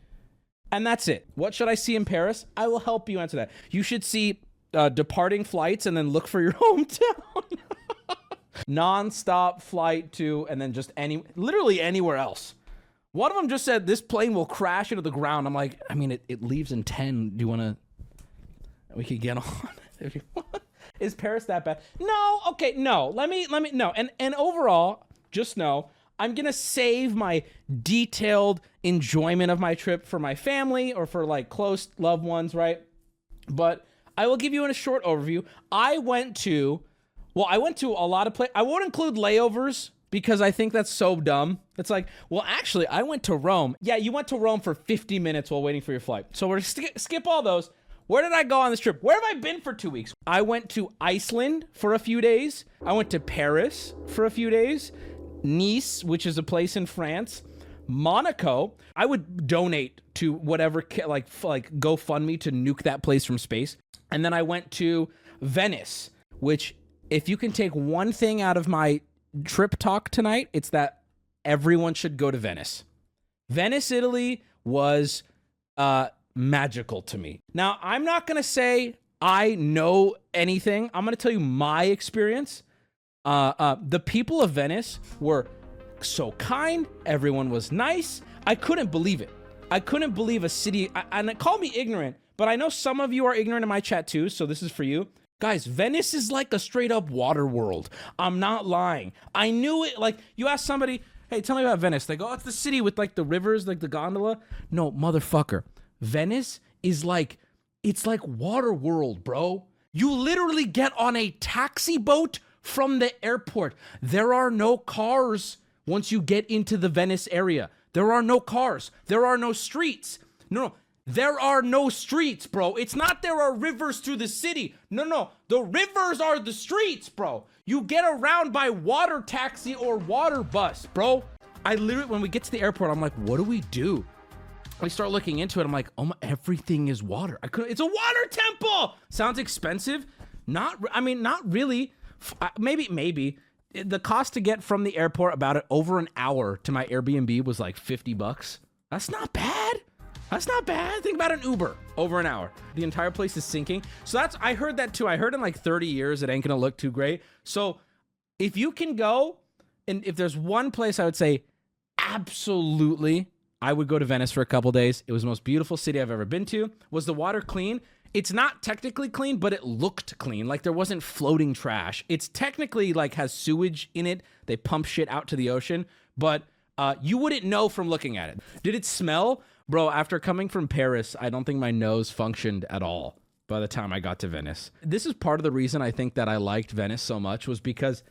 S1: And that's it. What should I see in Paris? I will help you answer that. You should see uh, departing flights and then look for your hometown. Non-stop flight to and then just any literally anywhere else. One of them just said this plane will crash into the ground. I'm like, I mean, it, it leaves in 10. Do you want to? We could get on if you want. Is Paris that bad? No. Okay. No. Let me. Let me. No. And and overall, just know I'm gonna save my detailed enjoyment of my trip for my family or for like close loved ones, right? But I will give you in a short overview. I went to, well, I went to a lot of places. I won't include layovers because I think that's so dumb. It's like, well, actually, I went to Rome. Yeah, you went to Rome for 50 minutes while waiting for your flight. So we're sk- skip all those. Where did I go on this trip? Where have I been for two weeks? I went to Iceland for a few days. I went to Paris for a few days. Nice, which is a place in France. Monaco, I would donate to whatever like like GoFundMe to nuke that place from space. And then I went to Venice, which if you can take one thing out of my trip talk tonight, it's that everyone should go to Venice. Venice, Italy was uh, magical to me. Now, I'm not going to say I know anything. I'm going to tell you my experience. Uh, uh, the people of Venice were so kind. Everyone was nice. I couldn't believe it. I couldn't believe a city. I, and call me ignorant, but I know some of you are ignorant in my chat too. So this is for you. Guys, Venice is like a straight up water world. I'm not lying. I knew it. Like, you ask somebody, hey, tell me about Venice. They go, oh, it's the city with like the rivers, like the gondola. No, motherfucker. Venice is like, it's like water world, bro. You literally get on a taxi boat from the airport. There are no cars once you get into the Venice area. There are no cars. There are no streets. No, no. There are no streets, bro. It's not there are rivers through the city. No, no. The rivers are the streets, bro. You get around by water taxi or water bus, bro. I literally, when we get to the airport, I'm like, what do we do? I start looking into it. I'm like, oh my, everything is water. I could. It's a water temple. Sounds expensive. Not. I mean, not really. Maybe. Maybe. The cost to get from the airport about it over an hour to my Airbnb was like 50 bucks. That's not bad. That's not bad. Think about an Uber over an hour. The entire place is sinking. So that's I heard that too. I heard in like 30 years it ain't gonna look too great. So if you can go, and if there's one place I would say absolutely I would go to Venice for a couple days. It was the most beautiful city I've ever been to. Was the water clean? It's not technically clean, but it looked clean. Like there wasn't floating trash. It's technically like has sewage in it. They pump shit out to the ocean, but uh, you wouldn't know from looking at it. Did it smell? Bro, after coming from Paris, I don't think my nose functioned at all by the time I got to Venice. This is part of the reason I think that I liked Venice so much was because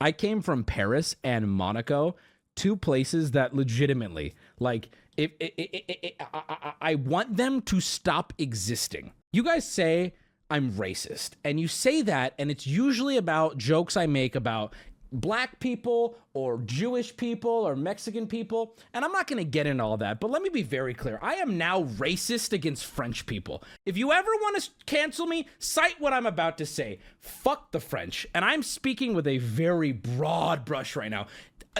S1: I came from Paris and Monaco, two places that legitimately, like, if, if, if, I, I want them to stop existing. You guys say I'm racist, and you say that, and it's usually about jokes I make about black people or Jewish people or Mexican people. And I'm not going to get into all that, but let me be very clear. I am now racist against French people. If you ever want to cancel me, cite what I'm about to say. Fuck the French. And I'm speaking with a very broad brush right now.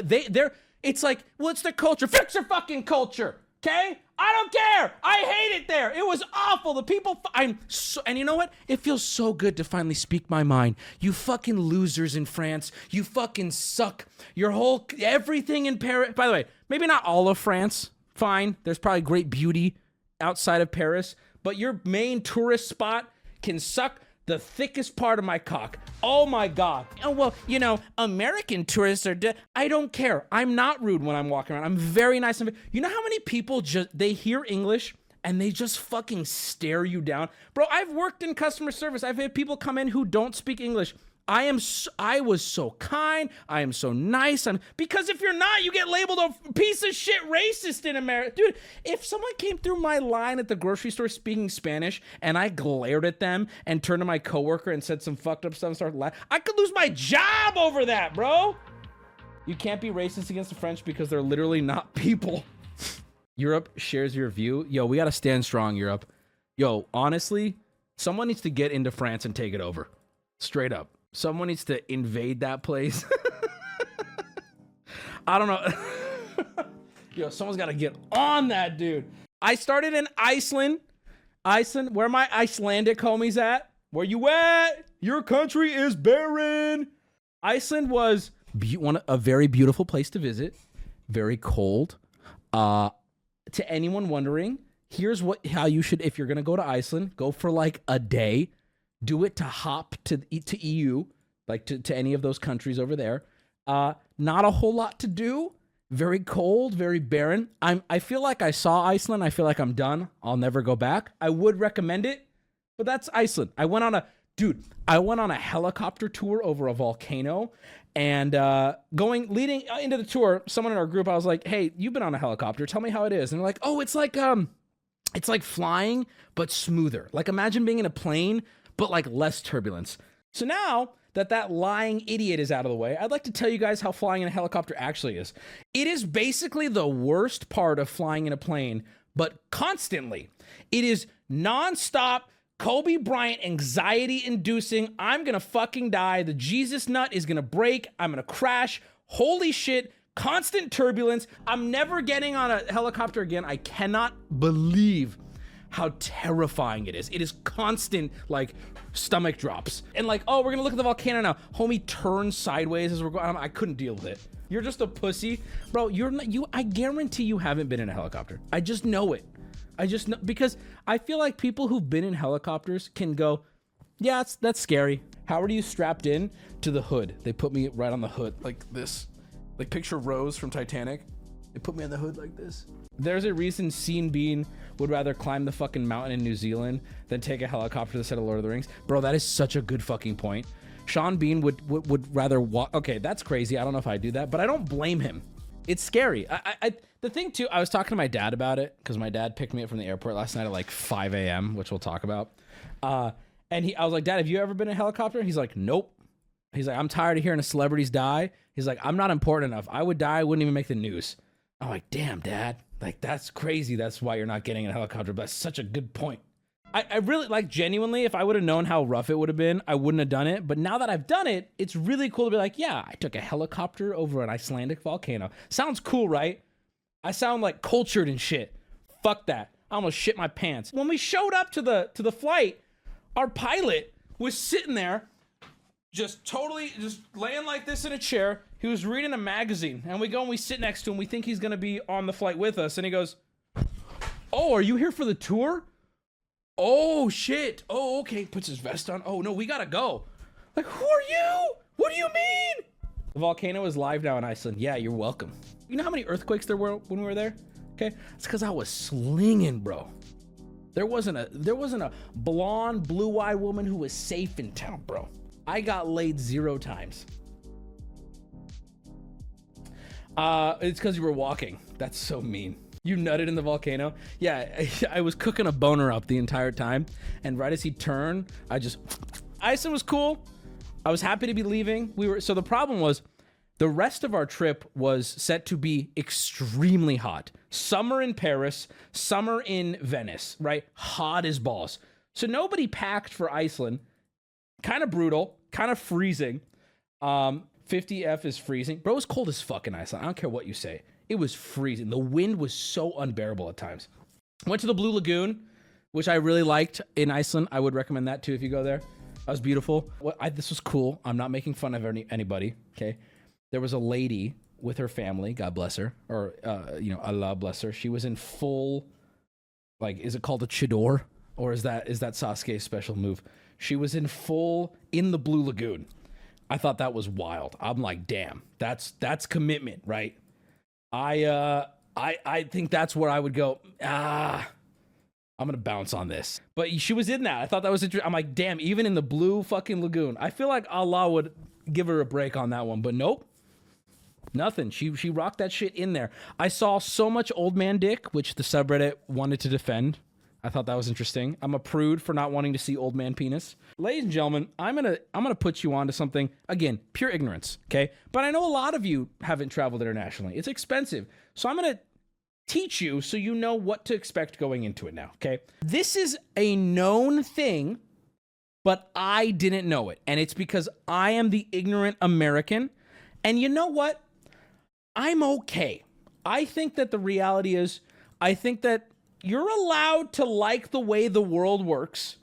S1: They they're it's like, well, it's their culture. Fix your fucking culture. Okay? I don't care. I hate it there. It was awful. The people. I'm so, and you know what? It feels so good to finally speak my mind. You fucking losers in France. You fucking suck. Your whole everything in Paris. By the way, maybe not all of France. Fine. There's probably great beauty outside of Paris, but your main tourist spot can suck the thickest part of my cock. Oh my god. Oh well, you know, American tourists are. I don't care. I'm not rude when I'm walking around. I'm very nice. And- You know how many people just they hear English and they just fucking stare you down, bro. I've worked in customer service. I've had people come in who don't speak English I am so, I was so kind. I am so nice. I'm because if you're not, you get labeled a piece of shit racist in America. Dude, if someone came through my line at the grocery store speaking Spanish and I glared at them and turned to my coworker and said some fucked up stuff and started laughing, I could lose my job over that, bro. You can't be racist against the French because they're literally not people. Europe shares your view. Yo, we got to stand strong, Europe. Yo, honestly, someone needs to get into France and take it over. Straight up. Someone needs to invade that place. I don't know. Yo, someone's got to get on that, dude. I started in Iceland. Iceland, where my Icelandic homies at? Where you at? Your country is barren. Iceland was be- one a very beautiful place to visit. Very cold. Uh, to anyone wondering, here's what how you should if you're gonna go to Iceland, go for like a day do it to hop to to EU, like to, to any of those countries over there. Uh, not a whole lot to do. Very cold, very barren. I'm I feel like I saw Iceland. I feel like I'm done. I'll never go back. I would recommend it, but that's Iceland. I went on a dude. I went on a helicopter tour over a volcano, and uh, going leading uh, into the tour, someone in our group, I was like, "Hey, you've been on a helicopter. Tell me how it is." And they're like, "Oh, it's like um, it's like flying but smoother. Like imagine being in a plane but like less turbulence. So now that that lying idiot is out of the way, I'd like to tell you guys how flying in a helicopter actually is. It is basically the worst part of flying in a plane, but constantly. It is nonstop Kobe Bryant anxiety inducing. I'm gonna fucking die. The Jesus nut is gonna break. I'm gonna crash. Holy shit. Constant turbulence. I'm never getting on a helicopter again. I cannot believe how terrifying it is. It is constant, like, stomach drops. And, like, oh, we're gonna look at the volcano now. Homie turns sideways as we're going. I couldn't deal with it. You're just a pussy. Bro, you're not, you, I guarantee you haven't been in a helicopter. I just know it. I just know because I feel like people who've been in helicopters can go, yeah, that's that's scary. How are you strapped in to the hood? They put me right on the hood like this. Like picture Rose from Titanic. They put me on the hood like this. There's a reason Sean Bean would rather climb the fucking mountain in New Zealand than take a helicopter to the set of Lord of the Rings. Bro, that is such a good fucking point. Sean Bean would would, would rather walk. Okay, that's crazy. I don't know if I do that, but I don't blame him. It's scary. I, I, the thing too. I was talking to my dad about it because my dad picked me up from the airport last night at like 5 a.m., which we'll talk about. Uh, and he, I was like, Dad, have you ever been in a helicopter? He's like, Nope. He's like, I'm tired of hearing a celebrities die. He's like, I'm not important enough. I would die. I wouldn't even make the news. I'm like, damn, Dad. Like that's crazy. That's why you're not getting in a helicopter. But that's such a good point. I, I really like genuinely, if I would have known how rough it would have been, I wouldn't have done it. But now that I've done it, it's really cool to be like, yeah, I took a helicopter over an Icelandic volcano. Sounds cool, right? I sound like cultured and shit. Fuck that. I almost shit my pants. When we showed up to the to the flight, our pilot was sitting there just totally just laying like this in a chair. He was reading a magazine, and we go and we sit next to him. We think he's gonna be on the flight with us, and he goes, "Oh, are you here for the tour?" Oh shit! Oh, okay. Puts his vest on. Oh no, we gotta go. Like, who are you? What do you mean? The volcano is live now in Iceland. Yeah, you're welcome. You know how many earthquakes there were when we were there? Okay, it's because I was slinging, bro. There wasn't a there wasn't a blonde, blue-eyed woman who was safe in town, bro. I got laid zero times. Uh, it's because you were walking. That's so mean. You nutted in the volcano. Yeah, I was cooking a boner up the entire time, and right as he turned, I just. Iceland was cool. I was happy to be leaving. We were so the problem was the rest of our trip was set to be extremely hot. Summer in Paris, summer in Venice, right? Hot as balls. So nobody packed for Iceland. Kind of brutal, kind of freezing. Um, 50F is freezing. Bro, it was cold as fuck in Iceland. I don't care what you say. It was freezing. The wind was so unbearable at times. Went to the Blue Lagoon, which I really liked in Iceland. I would recommend that too if you go there. That was beautiful. I, this was cool. I'm not making fun of any, anybody. Okay, there was a lady with her family. God bless her, or uh, you know, Allah bless her. She was in full, like, is it called a chador, or is that is that Sasuke's special move? She was in full in the Blue Lagoon. I thought that was wild. I'm like, damn, that's that's commitment, right? I uh I I think that's where I would go. Ah, I'm gonna bounce on this. But she was in that. I thought that was interesting. I'm like, damn, even in the blue fucking lagoon. I feel like Allah would give her a break on that one, but nope. Nothing. She she rocked that shit in there. I saw so much old man dick, which the subreddit wanted to defend. I thought that was interesting. I'm a prude for not wanting to see old man penis. Ladies and gentlemen, I'm gonna I'm gonna put you onto something again, pure ignorance, okay? But I know a lot of you haven't traveled internationally. It's expensive, so I'm gonna teach you so you know what to expect going into it now, okay? This is a known thing, but I didn't know it, and it's because I am the ignorant American. And you know what? I'm okay. I think that the reality is, I think that you're allowed to like the way the world works.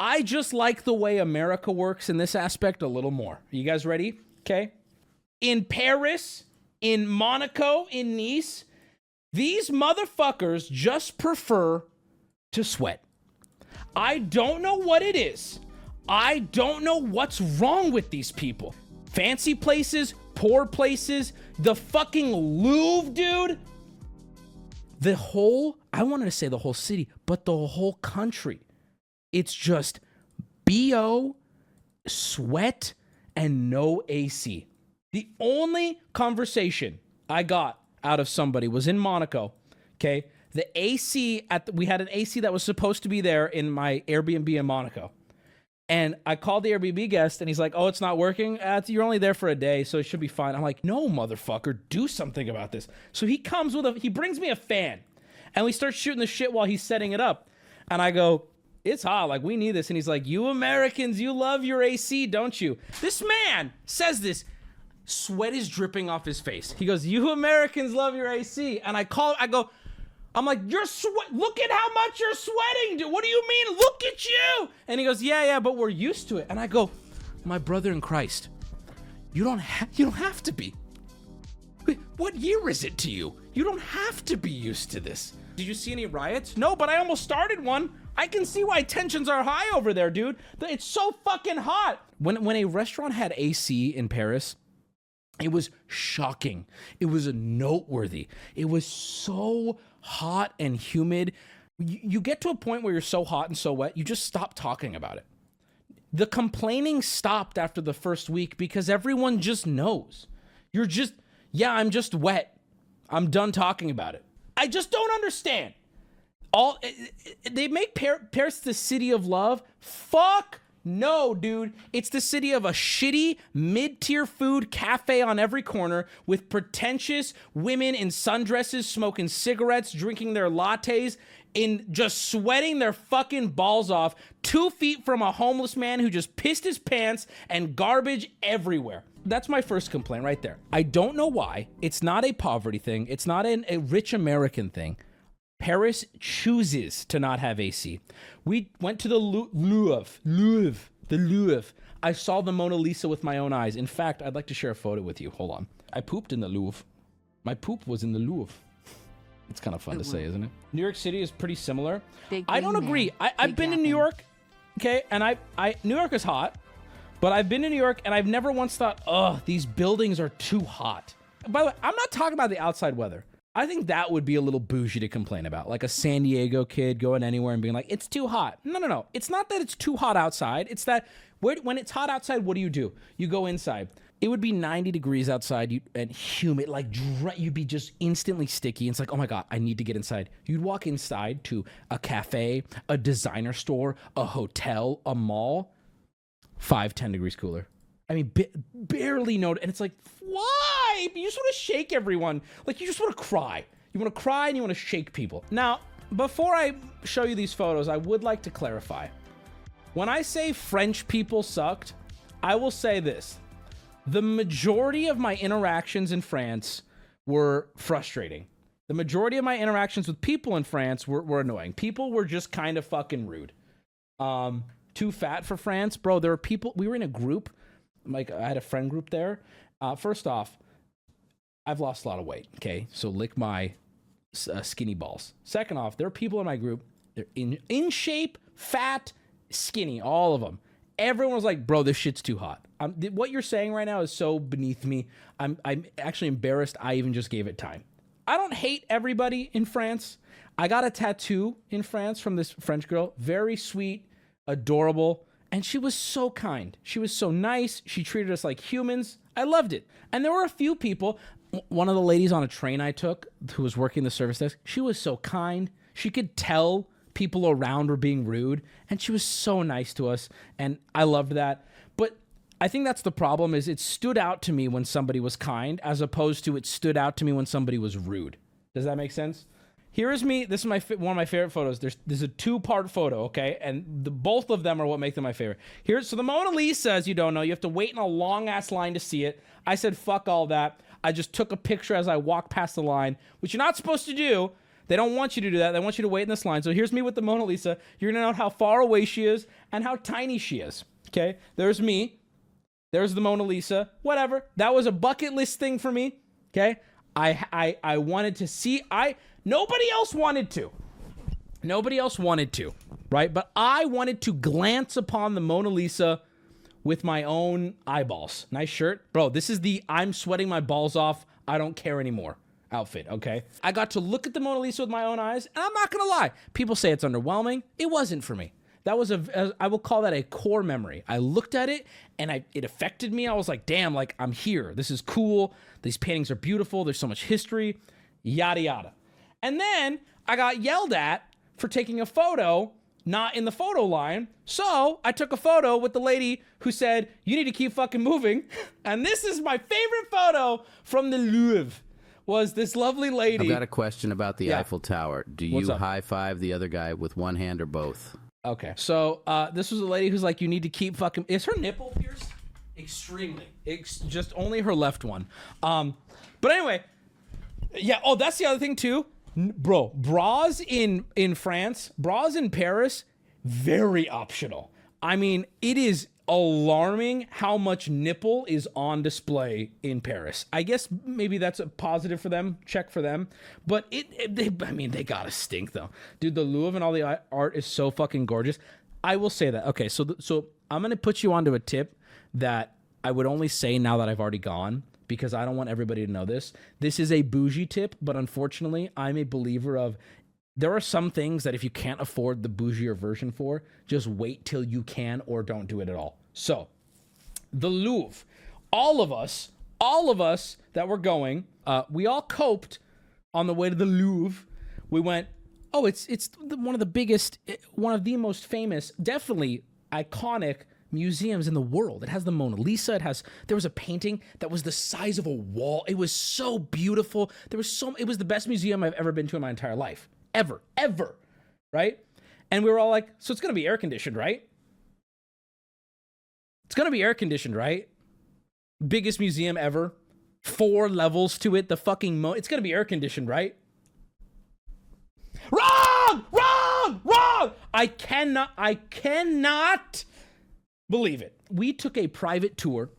S1: I just like the way America works in this aspect a little more. You guys ready? Okay. In Paris, in Monaco, in Nice, these motherfuckers just prefer to sweat. I don't know what it is. I don't know what's wrong with these people. Fancy places, poor places, the fucking Louvre, dude. The whole, I wanted to say the whole city, but the whole country. It's just BO, sweat, and no AC. The only conversation I got out of somebody was in Monaco. Okay. The AC at the, we had an AC that was supposed to be there in my Airbnb in Monaco. And I called the Airbnb guest and he's like, Oh, it's not working. Uh, you're only there for a day, so it should be fine. I'm like, No, motherfucker, do something about this. So he comes with a, he brings me a fan and we start shooting the shit while he's setting it up. And I go, It's hot. Like, we need this. And he's like, You Americans, you love your AC, don't you? This man says this. Sweat is dripping off his face. He goes, You Americans love your AC. And I call, I go, I'm like, You're sweat. Look at how much you're sweating, dude. What do you mean? Look at you. And he goes, Yeah, yeah, but we're used to it. And I go, My brother in Christ, you don't, ha- you don't have to be. What year is it to you? You don't have to be used to this. Did you see any riots? No, but I almost started one. I can see why tensions are high over there, dude. It's so fucking hot. When when a restaurant had AC in Paris, it was shocking. It was noteworthy. It was so hot and humid. You, you get to a point where you're so hot and so wet, you just stop talking about it. The complaining stopped after the first week because everyone just knows. You're just, yeah, I'm just wet. I'm done talking about it. I just don't understand. All eh, they make Paris the city of love. Fuck no, dude. It's the city of a shitty mid-tier food cafe on every corner with pretentious women in sundresses smoking cigarettes, drinking their lattes, in just sweating their fucking balls off, two feet from a homeless man who just pissed his pants and garbage everywhere. That's my first complaint right there. I don't know why. It's not a poverty thing. It's not an, a rich American thing. Paris chooses to not have AC. We went to the Louvre, Louvre, the Louvre. I saw the Mona Lisa with my own eyes. In fact, I'd like to share a photo with you. Hold on. I pooped in the Louvre. My poop was in the Louvre. It's kind of fun to say, isn't it? New York City is pretty similar.
S4: Big
S1: I don't
S4: green
S1: agree. I, I've been in New. York, okay, and I, I New York is hot, but I've been in New York and I've never once thought, oh, these buildings are too hot. By the way, I'm not talking about the outside weather. I think that would be a little bougie to complain about, like a San Diego kid going anywhere and being like, it's too hot. No, no, no. It's not that it's too hot outside. It's that when it's hot outside, what do you do? You go inside. It would be 90 degrees outside and humid, like you'd be just instantly sticky. It's like, oh my God, I need to get inside. You'd walk inside to a cafe, a designer store, a hotel, a mall, five, 10 degrees cooler. I mean, ba- barely notice. And it's like, why? You just want to shake everyone. Like, you just want to cry. You want to cry and you want to shake people. Now, before I show you these photos, I would like to clarify. When I say French people sucked, I will say this. The majority of my interactions in France were frustrating. The majority of my interactions with people in France were, were annoying. People were just kind of fucking rude. Um, too fat for France, bro. There were people. We were in a group. Like I had a friend group there. Uh, first off, I've lost a lot of weight. Okay, so lick my uh, skinny balls. Second off, there are people in my group. They're in in shape, fat, skinny, all of them. Everyone was like, "Bro, this shit's too hot." Um, th- what you're saying right now is so beneath me. I'm I'm actually embarrassed. I even just gave it time. I don't hate everybody in France. I got a tattoo in France from this French girl. Very sweet, adorable, and she was so kind. She was so nice. She treated us like humans. I loved it. And there were a few people. One of the ladies on a train I took who was working the service desk, she was so kind. She could tell people around were being rude, and she was so nice to us. And I loved that. But I think that's the problem is it stood out to me when somebody was kind as opposed to it stood out to me when somebody was rude. Does that make sense? Here is me. This is my one of my favorite photos. There's there's a two part photo, okay, and the both of them are what make them my favorite. Here, so the Mona Lisa, as you don't know, you have to wait in a long ass line to see it. I said fuck all that. I just took a picture as I walked past the line, which you're not supposed to do. They don't want you to do that. They want you to wait in this line. So here's me with the Mona Lisa. You're gonna know how far away she is and how tiny she is. Okay, there's me. There's the Mona Lisa. Whatever. That was a bucket list thing for me. Okay. I I I wanted to see. I nobody else wanted to. Nobody else wanted to, right? But I wanted to glance upon the Mona Lisa with my own eyeballs. Nice shirt. Bro, this is the I'm sweating my balls off. I don't care anymore outfit, okay? I got to look at the Mona Lisa with my own eyes, and I'm not gonna lie. People say it's underwhelming. It wasn't for me. That was a, I will call that a core memory. I looked at it and I it affected me. I was like, damn, like I'm here. This is cool. These paintings are beautiful. There's so much history, yada yada. And then I got yelled at for taking a photo not in the photo line. So I took a photo with the lady who said, You need to keep fucking moving. And this is my favorite photo from the Louvre. Was this lovely lady?
S5: I've got a question about the
S1: Yeah.
S5: Eiffel Tower. Do you high five the other guy with one hand or both?
S1: Okay. So uh, this was a lady who's like, you need to keep fucking. Is her nipple pierced? Extremely. It's just only her left one. Um, but anyway, yeah. Oh, that's the other thing too, bro. Bras in in France, bras in Paris, very optional. I mean, it is alarming how much nipple is on display in Paris. I guess maybe that's a positive for them, check for them. But it, it they, I mean, they gotta stink though, dude. The Louvre and all the art is so fucking gorgeous. I will say that. Okay, so so I'm gonna put you onto a tip that I would only say now that I've already gone because I don't want everybody to know this. This is a bougie tip, but unfortunately, I'm a believer of there are some things that if you can't afford the bougier version for, just wait till you can or don't do it at all. So, the Louvre, all of us, all of us that were going, uh, we all coped on the way to the Louvre. We went, oh, it's it's one of the biggest, eh, one of the most famous, definitely iconic museums in the world. It has the Mona Lisa. It has there was a painting that was the size of a wall. It was so beautiful. There was so it was the best museum I've ever been to in my entire life. Ever, ever. Right? And we were all like, so it's gonna be air conditioned, right? It's gonna be air conditioned, right? Biggest museum ever. Four levels to it. The fucking mo it's gonna be air conditioned, right? Wrong! Wrong! Wrong! I cannot I cannot believe it. We took a private tour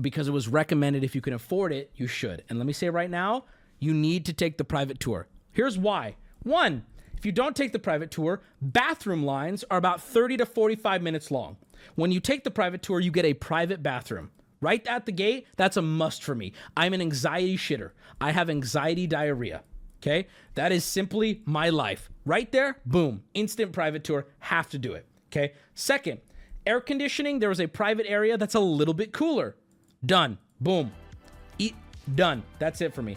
S1: because it was recommended if you can afford it, you should. And let me say right now, you need to take the private tour. Here's why. One, if you don't take the private tour, bathroom lines are about 30 to 45 minutes long. When you take the private tour, you get a private bathroom. Right at the gate, that's a must for me. I'm an anxiety shitter. I have anxiety diarrhea. Okay? That is simply my life. Right there, boom, instant private tour, have to do it. Okay? Second, air conditioning, there was a private area that's a little bit cooler. Done. Boom. Eat done. That's it for me.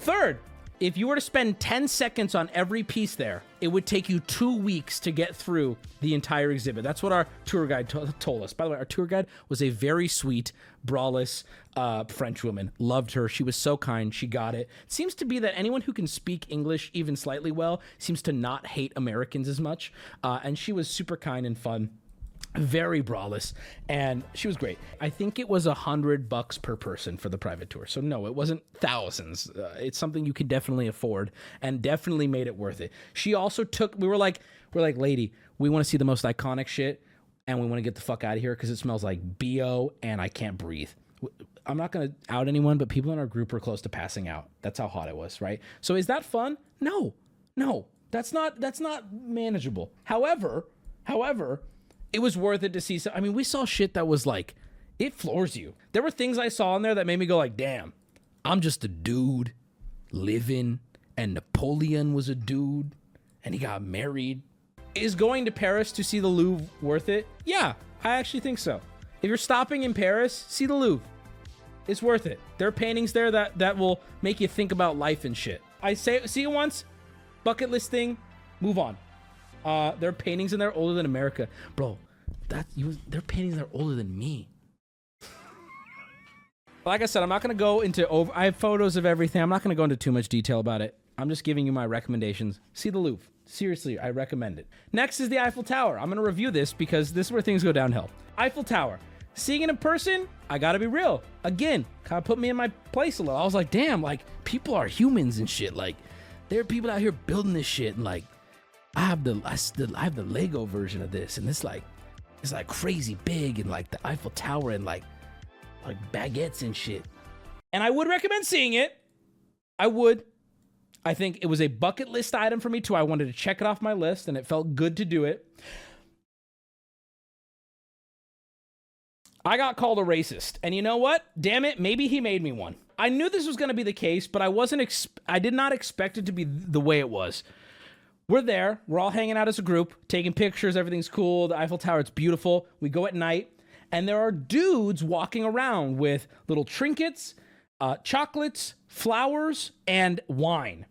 S1: Third, if you were to spend 10 seconds on every piece there, it would take you two weeks to get through the entire exhibit. That's what our tour guide to- told us. By the way, our tour guide was a very sweet, braless uh, French woman. Loved her. She was so kind. She got it. Seems to be that anyone who can speak English even slightly well seems to not hate Americans as much. Uh, and she was super kind and fun very braless and she was great. I think it was a hundred bucks per person for the private tour. So no it wasn't thousands. Uh, it's something you could definitely afford and definitely made it worth it. She also took we were like we're like lady we want to see the most iconic shit and we want to get the fuck out of here because it smells like bo and i can't breathe. I'm not going to out anyone but people in our group were close to passing out. That's how hot it was right? So is that fun? No no that's not that's not manageable. However however it was worth it to see. So, I mean, we saw shit that was like, it floors you. There were things I saw in there that made me go like, damn, I'm just a dude living, and Napoleon was a dude, and he got married. Is going to Paris to see the Louvre worth it? Yeah, I actually think so. If you're stopping in Paris, see the Louvre. It's worth it. There are paintings there that that will make you think about life and shit. I say see it once, bucket list thing, move on. Uh, are paintings in there older than America, bro. That you, there are paintings are older than me. like I said, I'm not gonna go into over. I have photos of everything. I'm not gonna go into too much detail about it. I'm just giving you my recommendations. See the Louvre. Seriously, I recommend it. Next is the Eiffel Tower. I'm gonna review this because this is where things go downhill. Eiffel Tower. Seeing it in person, I gotta be real. Again, kind of put me in my place a little. I was like, damn, like people are humans and shit. Like there are people out here building this shit and like I have the I, still, I have the Lego version of this, and it's like it's like crazy big, and like the Eiffel Tower, and like like baguettes and shit. And I would recommend seeing it. I would. I think it was a bucket list item for me too. I wanted to check it off my list, and it felt good to do it. I got called a racist, and you know what? Damn it, maybe he made me one. I knew this was going to be the case, but I wasn't. Ex- I did not expect it to be the way it was. We're there. We're all hanging out as a group, taking pictures. Everything's cool. The Eiffel Tower, it's beautiful. We go at night, and there are dudes walking around with little trinkets, uh, chocolates, flowers, and wine.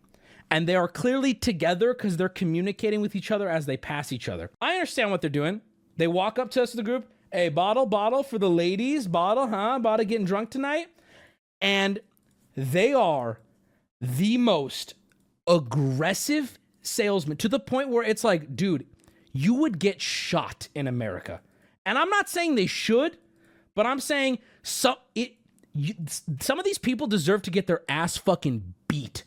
S1: And they are clearly together because they're communicating with each other as they pass each other. I understand what they're doing. They walk up to us, the group. Hey, bottle, bottle for the ladies. Bottle, huh? Bottle getting drunk tonight. And they are the most aggressive salesman to the point where it's like, dude, you would get shot in America. And I'm not saying they should, but I'm saying some it you, some of these people deserve to get their ass fucking beat.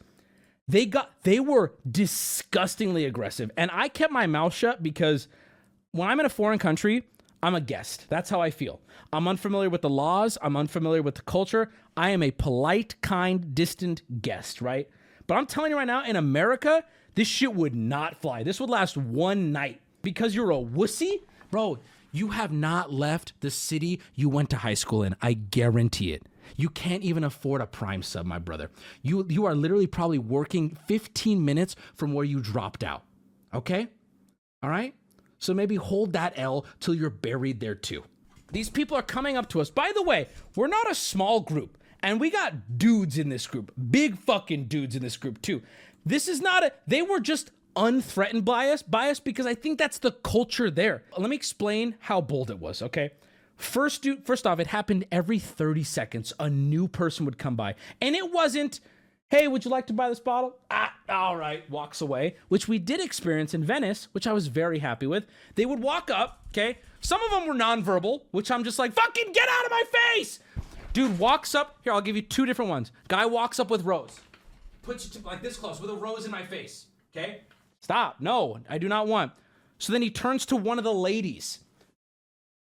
S1: They got they were disgustingly aggressive, and I kept my mouth shut because when I'm in a foreign country, I'm a guest. That's how I feel. I'm unfamiliar with the laws. I'm unfamiliar with the culture. I am a polite, kind, distant guest, right? But I'm telling you right now, in America, this shit would not fly. This would last one night because you're a wussy, bro. You have not left the city you went to high school in. I guarantee it. You can't even afford a prime sub, my brother. You you are literally probably working 15 minutes from where you dropped out. Okay? All right? So maybe hold that L till you're buried there too. These people are coming up to us. By the way, we're not a small group, and we got dudes in this group, big fucking dudes in this group too. This is not a, they were just unthreatened by us, by us because I think that's the culture there. Let me explain how bold it was, okay? First, dude, first off, it happened every 30 seconds. A new person would come by, and it wasn't, hey, would you like to buy this bottle? Ah, all right, walks away, which we did experience in Venice, which I was very happy with. They would walk up, okay? Some of them were nonverbal, which I'm just like, fucking get out of my face! Dude walks up, here, I'll give you two different ones. Guy walks up with rose, puts you to, like this close with a rose in my face, okay? Stop, no, I do not want. So then he turns to one of the ladies.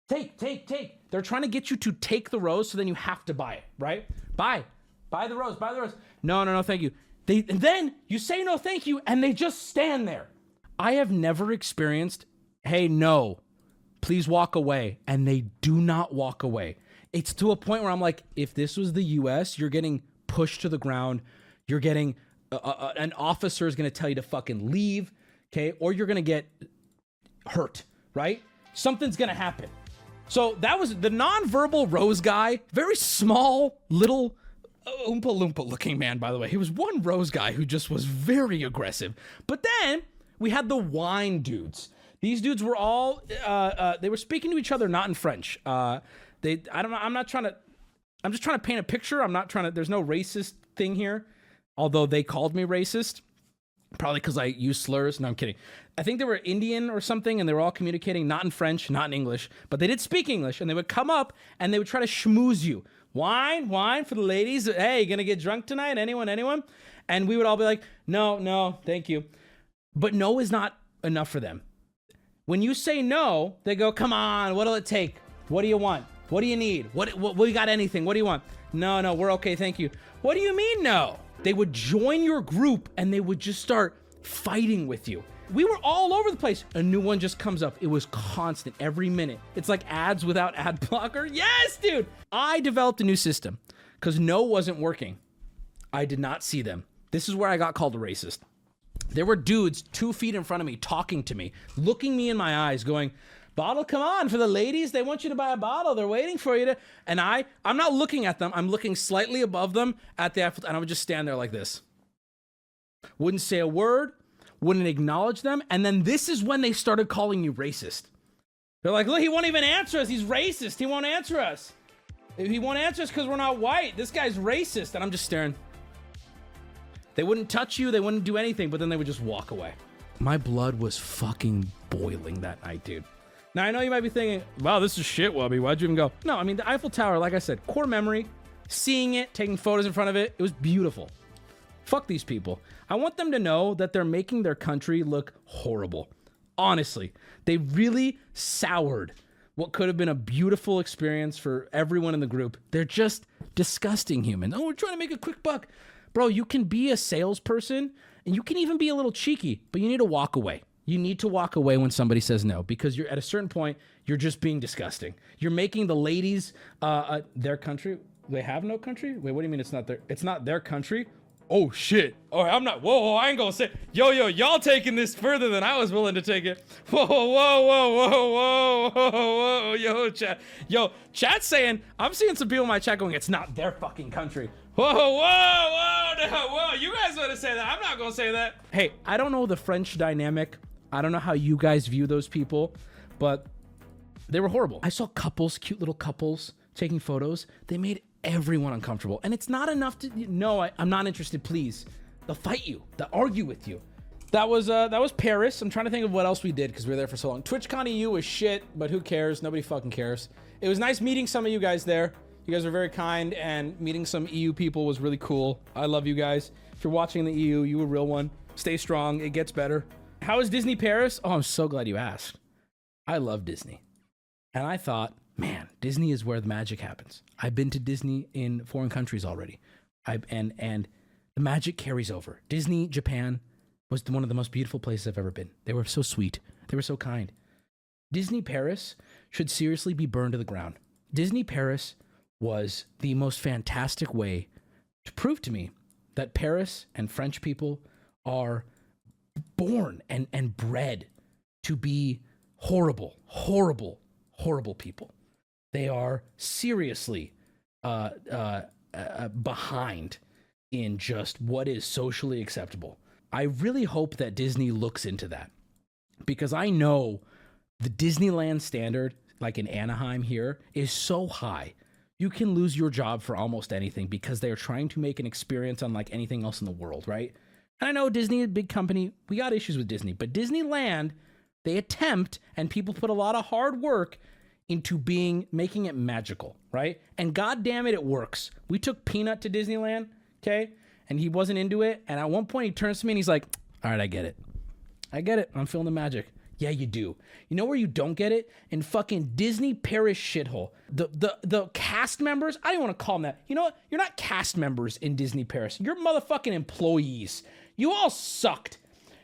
S1: Take, take, take. They're trying to get you to take the rose, so then you have to buy it, right? Buy, buy the rose, buy the rose. No, no, no, thank you. They and then you say no, thank you, and they just stand there. I have never experienced, hey, no, please walk away, and they do not walk away. It's to a point where I'm like, if this was the U.S., you're getting pushed to the ground. You're getting uh, uh, an officer is going to tell you to fucking leave, okay, or you're going to get hurt, right? Something's going to happen. So that was the nonverbal rose guy, very small, little uh, oompa loompa looking man, by the way. He was one rose guy who just was very aggressive. But then we had the wine dudes. These dudes were all uh, uh, they were speaking to each other, not in French. Uh, they I don't know. I'm not trying to. I'm just trying to paint a picture. I'm not trying to. There's no racist thing here, although they called me racist. Probably because I use slurs. No, I'm kidding. I think they were Indian or something, and they were all communicating not in French, not in English, but they did speak English, and they would come up and they would try to schmooze you. Wine, wine for the ladies. Hey, gonna get drunk tonight? Anyone, anyone? And we would all be like, no, no, thank you. But no is not enough for them. When you say no, they go, come on, what'll it take? What do you want? What do you need? What, what, we got anything? What do you want? No, no, we're okay, thank you. What do you mean, no? They would join your group and they would just start fighting with you. We were all over the place. A new one just comes up. It was constant every minute. It's like ads without ad blocker. Yes, dude. I developed a new system because no wasn't working. I did not see them. This is where I got called a racist. There were dudes two feet in front of me talking to me, looking me in my eyes, going, Bottle, come on, for the ladies, they want you to buy a bottle. They're waiting for you to. And I, I'm not looking at them. I'm looking slightly above them at the and I would just stand there like this. Wouldn't say a word, wouldn't acknowledge them, and then this is when they started calling you racist. They're like, look, he won't even answer us. He's racist. He won't answer us. He won't answer us because we're not white. This guy's racist. And I'm just staring. They wouldn't touch you, they wouldn't do anything, but then they would just walk away. My blood was fucking boiling that night, dude. Now I know you might be thinking, wow, this is shit, Wubby. Why'd you even go? No, I mean the Eiffel Tower, like I said, core memory, seeing it, taking photos in front of it, it was beautiful. Fuck these people. I want them to know that they're making their country look horrible. Honestly, they really soured what could have been a beautiful experience for everyone in the group. They're just disgusting humans. Oh, we're trying to make a quick buck. Bro, you can be a salesperson and you can even be a little cheeky, but you need to walk away. You need to walk away when somebody says no because you're at a certain point, you're just being disgusting. You're making the ladies, uh, uh, their country. They have no country. Wait, what do you mean it's not their? It's not their country. Oh shit! Oh, I'm not. Whoa, whoa, I ain't gonna say. Yo, yo, y'all taking this further than I was willing to take it. Whoa, whoa, whoa, whoa, whoa, whoa, whoa, yo, chat, yo, chat saying. I'm seeing some people in my chat going, it's not their fucking country. Whoa, whoa, whoa, no, whoa! You guys want to say that? I'm not gonna say that. Hey, I don't know the French dynamic. I don't know how you guys view those people, but they were horrible. I saw couples, cute little couples, taking photos. They made everyone uncomfortable. And it's not enough to, no, I, I'm not interested, please. They'll fight you, they'll argue with you. That was uh, that was Paris. I'm trying to think of what else we did because we were there for so long. TwitchCon EU was shit, but who cares? Nobody fucking cares. It was nice meeting some of you guys there. You guys were very kind, and meeting some EU people was really cool. I love you guys. If you're watching the EU, you a real one. Stay strong. It gets better. How is Disney Paris? Oh, I'm so glad you asked. I love Disney, and I thought, man, Disney is where the magic happens. I've been to Disney in foreign countries already, I and and the magic carries over. Disney Japan was one of the most beautiful places I've ever been. They were so sweet. They were so kind. Disney Paris should seriously be burned to the ground. Disney Paris was the most fantastic way to prove to me that Paris and French people are born and, and bred to be horrible, horrible, horrible people. They are seriously uh, uh, uh, behind in just what is socially acceptable. I really hope that Disney looks into that because I know the Disneyland standard, like in Anaheim here, is so high. You can lose your job for almost anything because they're trying to make an experience unlike anything else in the world, right? And I know Disney, is a big company, we got issues with Disney, but Disneyland, they attempt and people put a lot of hard work into being making it magical, right? And god damn it, it works. We took Peanut to Disneyland, okay? And he wasn't into it. And at one point he turns to me and he's like, All right, I get it. I get it. I'm feeling the magic. Yeah, you do. You know where you don't get it? In fucking Disney Paris shithole. The the the cast members, I don't want to call them that. You know what? You're not cast members in Disney Paris. You're motherfucking employees. You all sucked.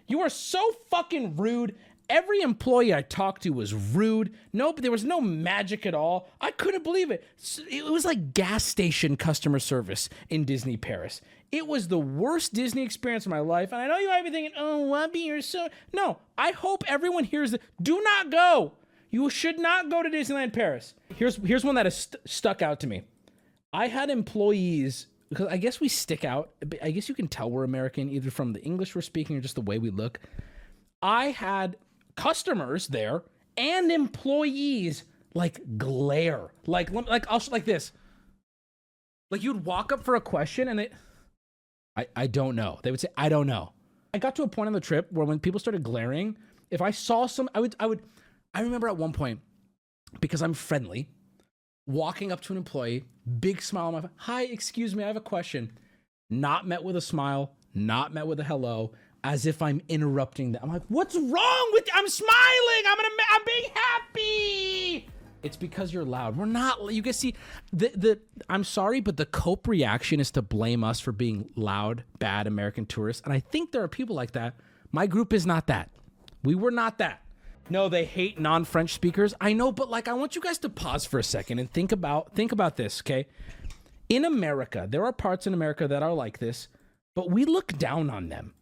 S1: You are so fucking rude. Every employee I talked to was rude. Nope, there was no magic at all. I couldn't believe it. It was like gas station customer service in Disney Paris. It was the worst Disney experience of my life. And I know you might be thinking, oh, Wubby, you're so. No, I hope everyone hears that. Do not go. You should not go to Disneyland Paris. Here's, here's one that has st- stuck out to me. I had employees, because I guess we stick out. I guess you can tell we're American either from the English we're speaking or just the way we look. I had customers there and employees like glare. Like, like, I'll, like this. Like you'd walk up for a question and they, I, I don't know. They would say, I don't know. I got to a point on the trip where when people started glaring, if I saw some, I would, I would, I remember at one point, because I'm friendly, walking up to an employee, big smile on my face. Hi, excuse me, I have a question. Not met with a smile, not met with a hello, as if I'm interrupting them. I'm like, what's wrong with you? I'm smiling. I'm gonna, I'm being happy. It's because you're loud. We're not. You guys see, the the. I'm sorry, but the cope reaction is to blame us for being loud, bad American tourists, and I think there are people like that. My group is not that. We were not that. No, they hate non-French speakers. I know, but like, I want you guys to pause for a second and think about think about this. Okay, in America, there are parts in America that are like this, but we look down on them.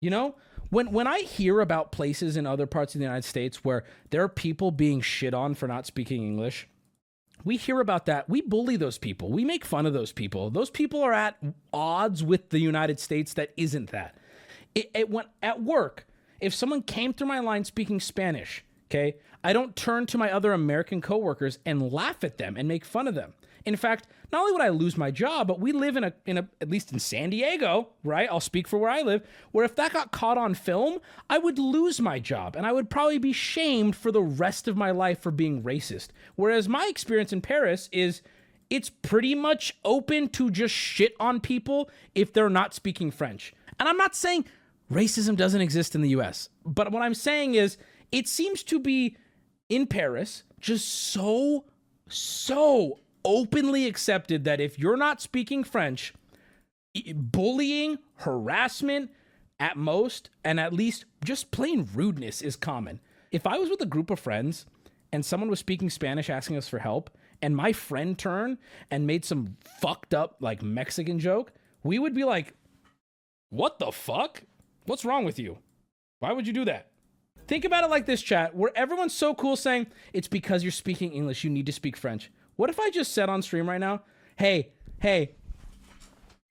S1: You know, when when I hear about places in other parts of the United States where there are people being shit on for not speaking English, we hear about that. We bully those people. We make fun of those people. Those people are at odds with the United States that isn't that. It, it went at work. If someone came through my line speaking Spanish, okay, I don't turn to my other American coworkers and laugh at them and make fun of them. In fact, not only would I lose my job, but we live in a in a at least in San Diego, right? I'll speak for where I live, where if that got caught on film, I would lose my job and I would probably be shamed for the rest of my life for being racist. Whereas my experience in Paris is it's pretty much open to just shit on people if they're not speaking French. And I'm not saying racism doesn't exist in the US, but what I'm saying is it seems to be in Paris just so so openly accepted that if you're not speaking French, bullying, harassment, at most, and at least just plain rudeness is common. If I was with a group of friends and someone was speaking Spanish asking us for help, and my friend turned and made some fucked up, like Mexican joke, we would be like, What the fuck? What's wrong with you? Why would you do that? Think about it like this, chat, where everyone's so cool saying, It's because you're speaking English, you need to speak French. What if I just said on stream right now, hey, hey,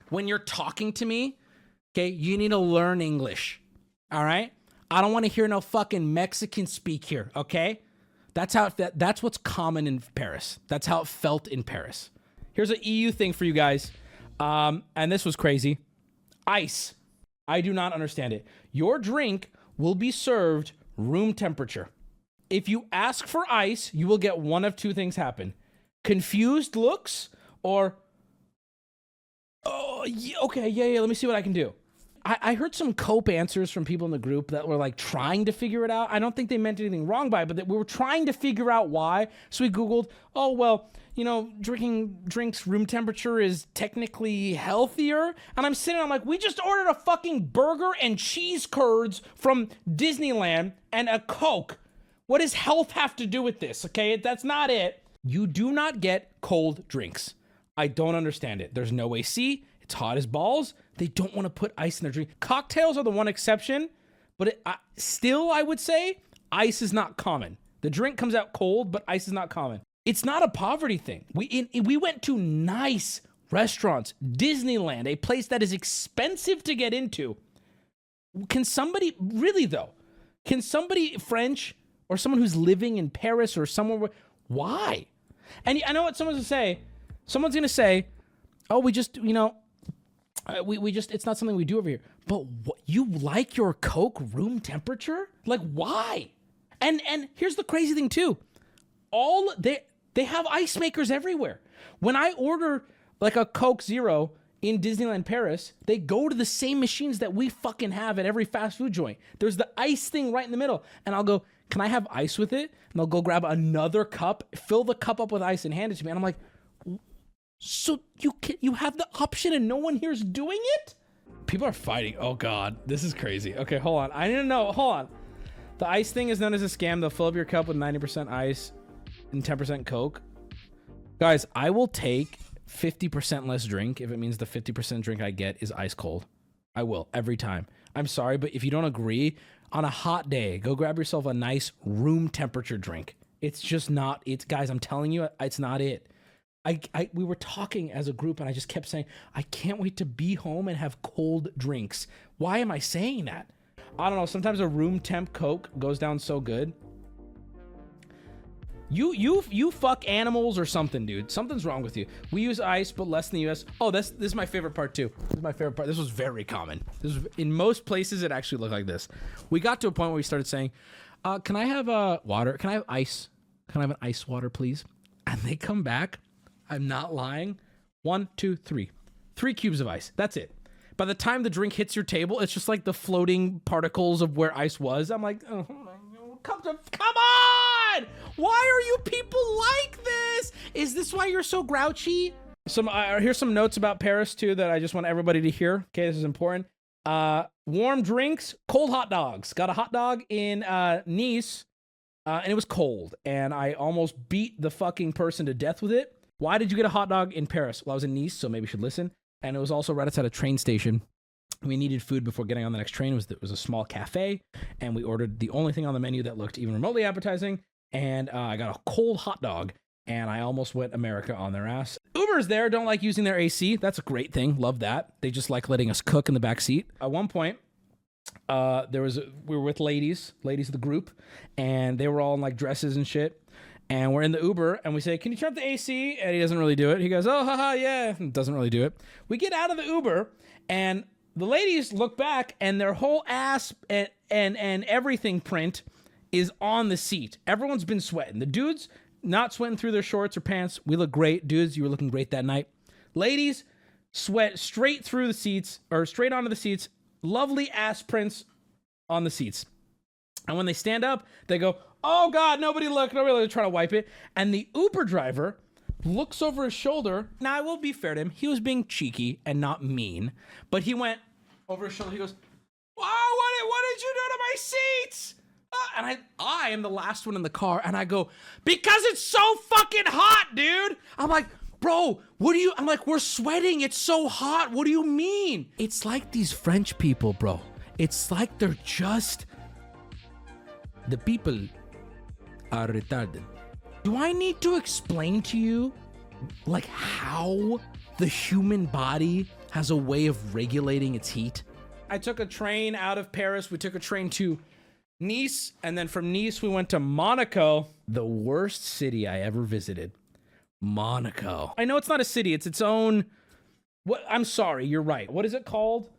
S1: when you're talking to me, okay, you need to learn English. All right? I don't want to hear no fucking Mexican speak here, okay? That's how that, that's what's common in Paris. That's how it felt in Paris. Here's an EU thing for you guys. Um, and this was crazy. ICE. I do not understand it. Your drink will be served room temperature. If you ask for ice, you will get one of two things happen confused looks or, oh, yeah, okay, yeah, yeah, let me see what I can do. I, I heard some cope answers from people in the group that were like trying to figure it out. I don't think they meant anything wrong by it, but that we were trying to figure out why. So we Googled, oh, well, you know, drinking drinks room temperature is technically healthier. And I'm sitting, I'm like, we just ordered a fucking burger and cheese curds from Disneyland and a Coke. What does health have to do with this? Okay, that's not it. You do not get cold drinks. I don't understand it. There's no AC. It's hot as balls. They don't want to put ice in their drink. Cocktails are the one exception, but it, I still, I would say ice is not common. The drink comes out cold, but ice is not common. It's not a poverty thing. We in, we went to nice restaurants, Disneyland, a place that is expensive to get into. Can somebody really though? Can somebody French or someone who's living in Paris or somewhere why? And I know what someone's gonna say. Someone's gonna say, "Oh, we just you know, uh, we we just it's not something we do over here." But what, you like your Coke room temperature? Like why? And and here's the crazy thing too. All they they have ice makers everywhere. When I order like a Coke Zero in Disneyland Paris, they go to the same machines that we fucking have at every fast food joint. There's the ice thing right in the middle. And I'll go, Can I have ice with it? And they'll go grab another cup, fill the cup up with ice, and hand it to me. And I'm like, So you can, you have the option and no one here's doing it? People are fighting. Oh God, this is crazy. Okay, hold on. I didn't know. Hold on. The ice thing is known as a scam. They'll fill up your cup with 90% ice and 10% Coke. Guys, I will take 50% less drink if it means the 50% drink I get is ice cold. I will every time. I'm sorry, but if you don't agree, on a hot day, go grab yourself a nice room temperature drink. It's just not it's guys, I'm telling you, it's not it. I, I we were talking as a group and I just kept saying, I can't wait to be home and have cold drinks. Why am I saying that? I don't know, sometimes a room temp Coke goes down so good. You you you fuck animals or something, dude. Something's wrong with you. We use ice, but less in the U.S. Oh, that's this is my favorite part too. This is my favorite part. This was very common. This was in most places. It actually looked like this. We got to a point where we started saying, uh, "Can I have uh, water? Can I have ice? Can I have an ice water, please?" And they come back. I'm not lying. One, two, three, three cubes of ice. That's it. By the time the drink hits your table, it's just like the floating particles of where ice was. I'm like, oh come to, come on! Why are you people like this? Is this why you're so grouchy? Some uh, here's some notes about Paris too that I just want everybody to hear. Okay, this is important. Uh, warm drinks, cold hot dogs. Got a hot dog in uh, Nice, uh, and it was cold, and I almost beat the fucking person to death with it. Why did you get a hot dog in Paris? Well, I was in Nice, so maybe you should listen. And it was also right outside a train station. We needed food before getting on the next train. It was it was a small cafe, and we ordered the only thing on the menu that looked even remotely appetizing. And uh, I got a cold hot dog, and I almost went America on their ass. Ubers there don't like using their AC. That's a great thing. Love that. They just like letting us cook in the back seat. At one point, uh, there was we were with ladies, ladies of the group, and they were all in like dresses and shit. And we're in the Uber, and we say, "Can you turn up the AC?" And he doesn't really do it. He goes, "Oh, haha, yeah," doesn't really do it. We get out of the Uber, and the ladies look back, and their whole ass and and and everything print is on the seat. Everyone's been sweating. The dudes not sweating through their shorts or pants. We look great, dudes. You were looking great that night. Ladies sweat straight through the seats or straight onto the seats. Lovely ass prints on the seats. And when they stand up, they go, "Oh God, nobody look, nobody look." Trying to wipe it, and the Uber driver looks over his shoulder. Now I will be fair to him; he was being cheeky and not mean, but he went over his shoulder. He goes, "Wow, what did, what did you do to my seats?" Uh, and I, I am the last one in the car, and I go, "Because it's so fucking hot, dude." I'm like. Bro, what do you? I'm like, we're sweating. It's so hot. What do you mean? It's like these French people, bro. It's like they're just the people are retarded. Do I need to explain to you like how the human body has a way of regulating its heat? I took a train out of Paris. We took a train to Nice, and then from Nice we went to Monaco, the worst city I ever visited. Monaco. I know it's not a city, it's its own what I'm sorry, you're right. What is it called?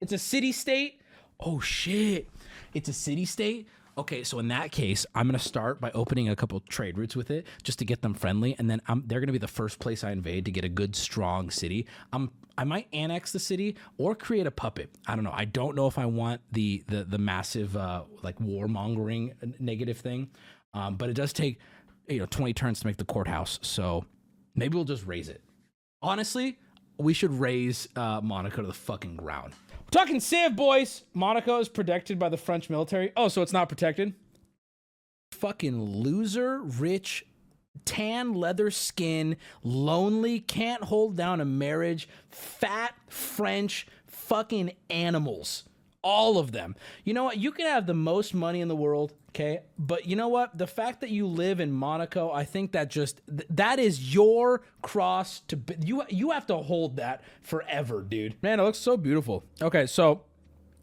S1: It's a city state. Oh shit. It's a city state. Okay, so in that case, I'm gonna start by opening a couple trade routes with it just to get them friendly, and then I'm, they're gonna be the first place I invade to get a good, strong city. I'm I might annex the city or create a puppet. I don't know. I don't know if I want the the the massive uh, like warmongering negative thing, um, but it does take you know 20 turns to make the courthouse. So maybe we'll just raise it. Honestly, we should raise uh, Monaco to the fucking ground. We're talking Civ, boys. Monaco is protected by the French military. Oh, so it's not protected? Fucking loser, rich, tan leather skin, lonely, can't hold down a marriage, fat French fucking animals. All of them. You know what? You can have the most money in the world, okay? But you know what? The fact that you live in Monaco, I think that just th- that is your cross to b- you you have to hold that forever, dude. Man, it looks so beautiful. Okay, so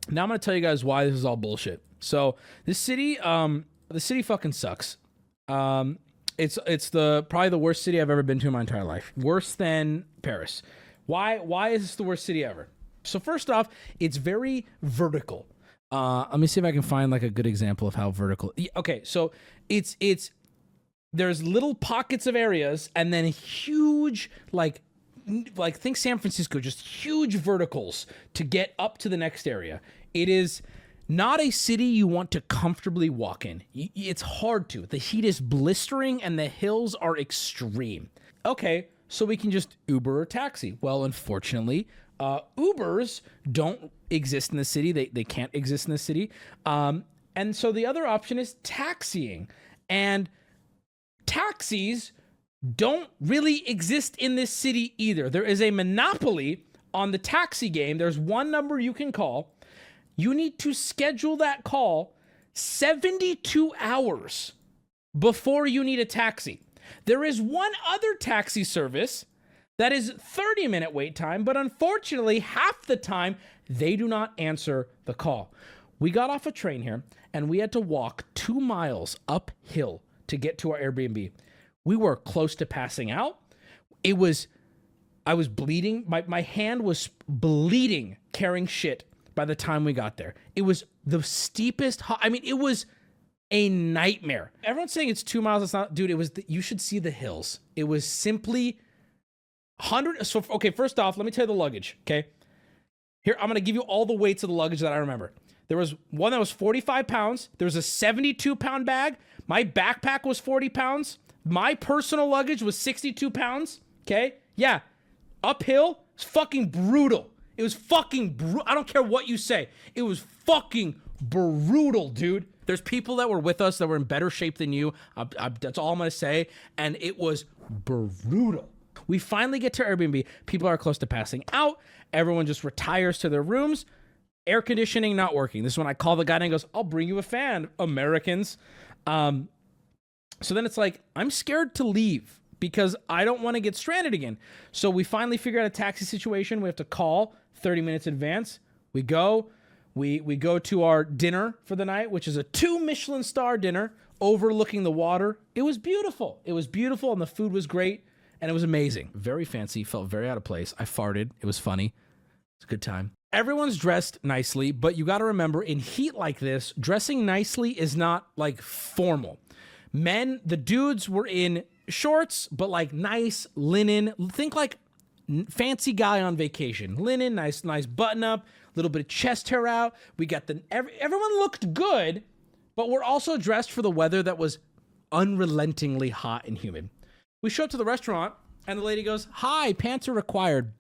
S1: now I'm gonna tell you guys why this is all bullshit. So this city, um, the city fucking sucks. Um, it's it's the probably the worst city I've ever been to in my entire life. Worse than Paris. Why why is this the worst city ever? So first off, it's very vertical. Uh, let me see if I can find like a good example of how vertical. Okay, so it's it's there's little pockets of areas and then huge like like think San Francisco, just huge verticals to get up to the next area. It is not a city you want to comfortably walk in. It's hard to. The heat is blistering and the hills are extreme. Okay, so we can just Uber or taxi. Well, unfortunately, uh, Ubers don't exist in the city. They, they can't exist in the city. Um, and so the other option is taxiing. And taxis don't really exist in this city either. There is a monopoly on the taxi game. There's one number you can call. You need to schedule that call 72 hours before you need a taxi. There is one other taxi service that is 30 minute wait time, but unfortunately, half the time they do not answer the call. We got off a train here and we had to walk two miles uphill to get to our Airbnb. We were close to passing out. It was, I was bleeding. My, my hand was bleeding carrying shit by the time we got there. It was the steepest, I mean, it was a nightmare. Everyone's saying it's two miles. It's not, dude. It was. The, you should see the hills. It was simply hundred. So okay, first off, let me tell you the luggage. Okay, here I'm gonna give you all the weights of the luggage that I remember. There was one that was 45 pounds. There was a 72 pound bag. My backpack was 40 pounds. My personal luggage was 62 pounds. Okay, yeah, uphill. It's fucking brutal. It was fucking brutal. I don't care what you say. It was fucking brutal, dude. There's people that were with us that were in better shape than you. I, I, that's all I'm gonna say. And it was brutal. We finally get to Airbnb. People are close to passing out. Everyone just retires to their rooms. Air conditioning not working. This is when I call the guy and goes, "I'll bring you a fan, Americans." Um, so then it's like, I'm scared to leave because I don't want to get stranded again. So we finally figure out a taxi situation. We have to call 30 minutes advance. We go, we we go to our dinner for the night, which is a two Michelin star dinner overlooking the water. It was beautiful. It was beautiful and the food was great and it was amazing. Very fancy, felt very out of place. I farted. It was funny. It's a good time. Everyone's dressed nicely, but you got to remember in heat like this, dressing nicely is not like formal. Men, the dudes were in shorts, but like nice linen. Think like fancy guy on vacation. Linen, nice, nice button up, little bit of chest hair out. We got the every, everyone looked good, but we're also dressed for the weather that was unrelentingly hot and humid. We show up to the restaurant, and the lady goes, "Hi, pants are required."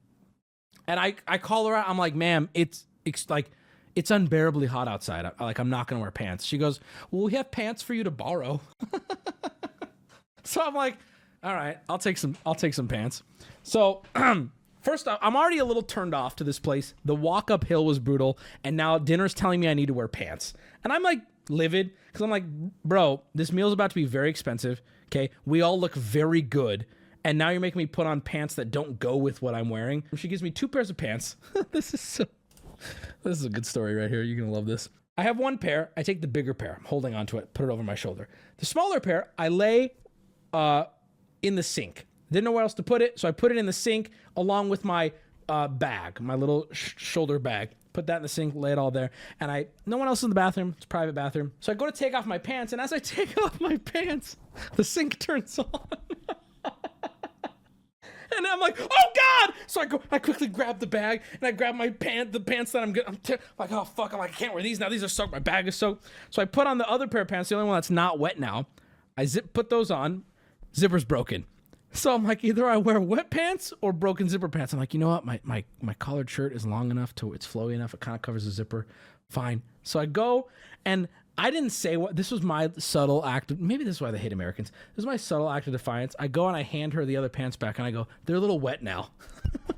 S1: And I, I call her out. I'm like, ma'am, it's, it's like, it's unbearably hot outside. I, like, I'm not gonna wear pants. She goes, well, we have pants for you to borrow. so I'm like, all right, I'll take some, I'll take some pants. So first off, I'm already a little turned off to this place. The walk uphill was brutal, and now dinner's telling me I need to wear pants, and I'm like livid because I'm like, bro, this meal's about to be very expensive. Okay, we all look very good and now you're making me put on pants that don't go with what I'm wearing. She gives me two pairs of pants. this is so. This is a good story right here. You're gonna love this. I have one pair. I take the bigger pair. I'm holding onto it. Put it over my shoulder. The smaller pair, I lay uh, in the sink. Didn't know where else to put it, so I put it in the sink along with my uh, bag, my little sh- shoulder bag. Put that in the sink, lay it all there. And I, no one else in the bathroom. It's private bathroom. So I go to take off my pants, and as I take off my pants, the sink turns on. And I'm like, oh god! So I go, I quickly grab the bag and I grab my pant, the pants that I'm good. I'm t- like, oh fuck! I'm like, I can't wear these now. These are soaked. My bag is soaked. So I put on the other pair of pants, the only one that's not wet now. I zip, put those on. Zipper's broken. So I'm like, either I wear wet pants or broken zipper pants. I'm like, you know what? My my my collared shirt is long enough to it's flowy enough. It kind of covers the zipper. Fine. So I go and I didn't say what this was my subtle act. Of, maybe this is why they hate Americans. This is my subtle act of defiance. I go and I hand her the other pants back and I go, they're a little wet now.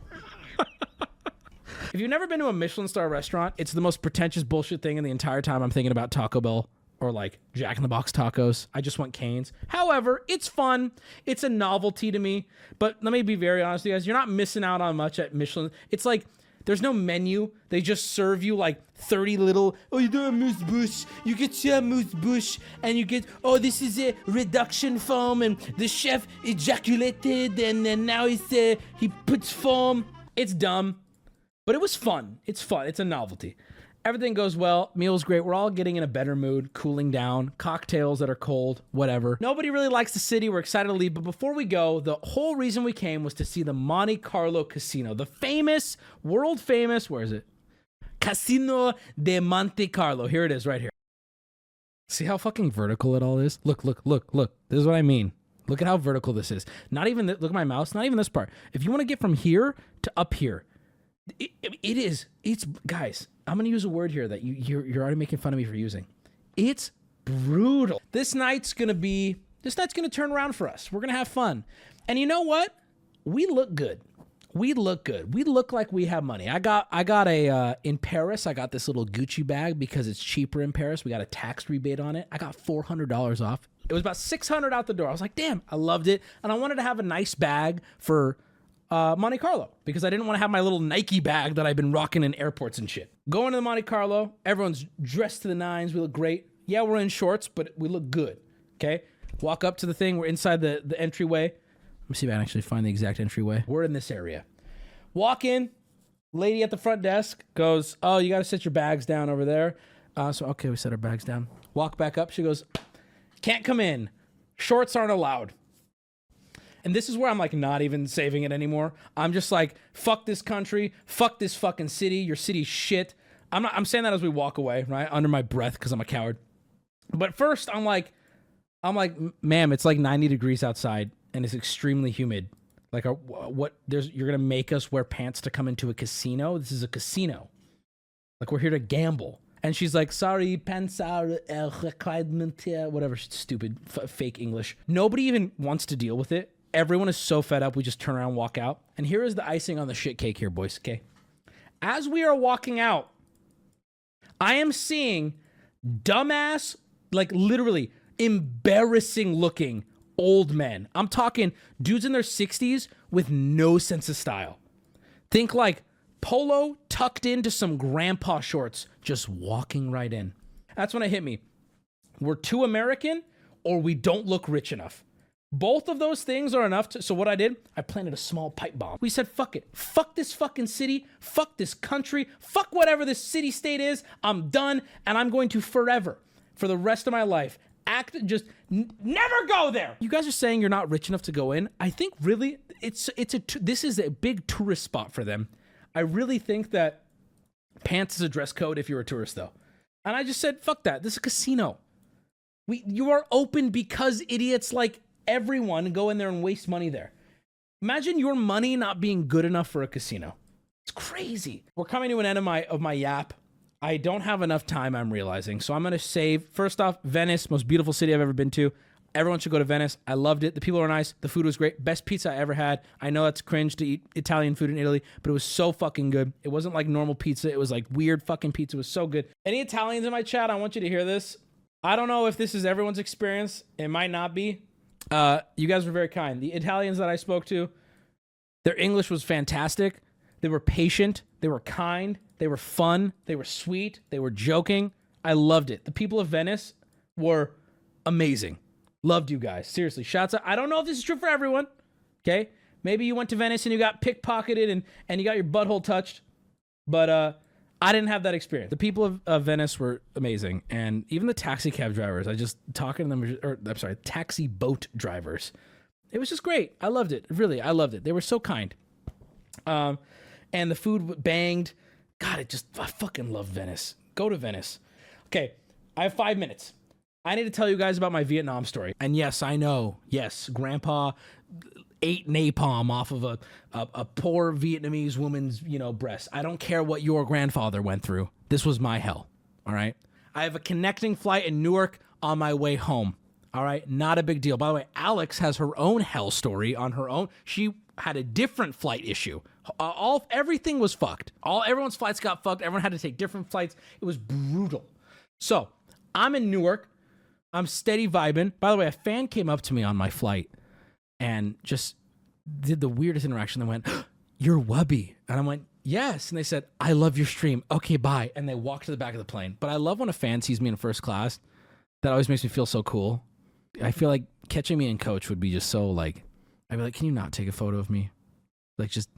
S1: if you've never been to a Michelin star restaurant, it's the most pretentious bullshit thing in the entire time I'm thinking about Taco Bell or like Jack in the Box tacos. I just want Cane's. However, it's fun. It's a novelty to me. But let me be very honest with you guys. You're not missing out on much at Michelin. It's like there's no menu. They just serve you like 30 little, oh, you do a moose bush. You get your moose bush and you get, oh, this is a reduction foam and the chef ejaculated and then now he's, uh, he puts foam. It's dumb, but it was fun. It's fun. It's a novelty. Everything goes well. Meal's great. We're all getting in a better mood, cooling down, cocktails that are cold, whatever. Nobody really likes the city. We're excited to leave. But before we go, the whole reason we came was to see the Monte Carlo Casino, the famous, world famous, where is it? Casino de Monte Carlo. Here it is, right here. See how fucking vertical it all is? Look, look, look, look. This is what I mean. Look at how vertical this is. Not even, look at my mouse, not even this part. If you want to get from here to up here, it, it is, it's, guys, I'm going to use a word here that you, you're, you're already making fun of me for using. It's brutal. This night's going to be, this night's going to turn around for us. We're going to have fun. And you know what? We look good. We look good. We look like we have money. I got I got a uh, in Paris. I got this little Gucci bag because it's cheaper in Paris. We got a tax rebate on it. I got four hundred dollars off. It was about six hundred out the door. I was like, damn, I loved it, and I wanted to have a nice bag for uh, Monte Carlo because I didn't want to have my little Nike bag that I've been rocking in airports and shit. Going to the Monte Carlo, everyone's dressed to the nines. We look great. Yeah, we're in shorts, but we look good. Okay. Walk up to the thing. We're inside the the entryway. Let me see if I can actually find the exact entryway. We're in this area. Walk in. Lady at the front desk goes, "Oh, you got to set your bags down over there." Uh, so okay, we set our bags down. Walk back up. She goes, "Can't come in. Shorts aren't allowed." And this is where I'm like not even saving it anymore. I'm just like, fuck this country, fuck this fucking city. Your city's shit. I'm not. I'm saying that as we walk away, right under my breath because I'm a coward. But first, I'm like, I'm like, ma'am, it's like 90 degrees outside and it's extremely humid. Like, what? There's you're gonna make us wear pants to come into a casino? This is a casino. Like we're here to gamble. And she's like, sorry, pants are uh, requirement, uh, whatever, stupid, f- fake English. Nobody even wants to deal with it. Everyone is so fed up, we just turn around and walk out. And here is the icing on the shit cake here, boys, okay? As we are walking out, I am seeing dumbass, like literally embarrassing looking old men. I'm talking dudes in their 60s with no sense of style. Think like polo tucked into some grandpa shorts, just walking right in. That's when it hit me. We're too American or we don't look rich enough. Both of those things are enough to. So, what I did, I planted a small pipe bomb. We said, fuck it. Fuck this fucking city. Fuck this country. Fuck whatever this city state is. I'm done. And I'm going to forever, for the rest of my life, act just n- never go there. You guys are saying you're not rich enough to go in. I think really it's it's a this is a big tourist spot for them. I really think that pants is a dress code if you're a tourist though. And I just said fuck that. This is a casino. We you are open because idiots like everyone go in there and waste money there. Imagine your money not being good enough for a casino. It's crazy. We're coming to an end of my of my yap. I don't have enough time, I'm realizing. So I'm to save. First off, Venice, most beautiful city I've ever been to. Everyone should go to Venice. I loved it. The people were nice. The food was great. Best pizza I ever had. I know that's cringe to eat Italian food in Italy, but it was so fucking good. It wasn't like normal pizza. It was like weird fucking pizza. It was so good. Any Italians in my chat, I want you to hear this. I don't know if this is everyone's experience. It might not be. Uh, you guys were very kind. The Italians that I spoke to, their English was fantastic. They were patient. They were kind. They were fun. They were sweet. They were joking. I loved it. The people of Venice were amazing. Loved you guys. Seriously. Shouts out. I don't know if this is true for everyone. Okay. Maybe you went to Venice and you got pickpocketed and, and you got your butthole touched. But uh, I didn't have that experience. The people of, of Venice were amazing, and even the taxi cab drivers. I just talking to them, or I'm sorry, taxi boat drivers. It was just great. I loved it. Really, I loved it. They were so kind. Um, and the food banged. God, it just I fucking love Venice. Go to Venice. Okay, I have five minutes. I need to tell you guys about my Vietnam story. And yes, I know. Yes, Grandpa ate napalm off of a, a, a poor Vietnamese woman's, you know, breast. I don't care what your grandfather went through. This was my hell. All right. I have a connecting flight in Newark on my way home. All right. Not a big deal. By the way, Alex has her own hell story on her own. She had a different flight issue. Uh, all everything was fucked. All everyone's flights got fucked. Everyone had to take different flights. It was brutal. So I'm in Newark. I'm steady vibing. By the way, a fan came up to me on my flight and just did the weirdest interaction. They went, You're Wubby. And I went, Yes. And they said, I love your stream. Okay, bye. And they walked to the back of the plane. But I love when a fan sees me in first class. That always makes me feel so cool. I feel like catching me in coach would be just so like, I'd be like, Can you not take a photo of me? Like, just,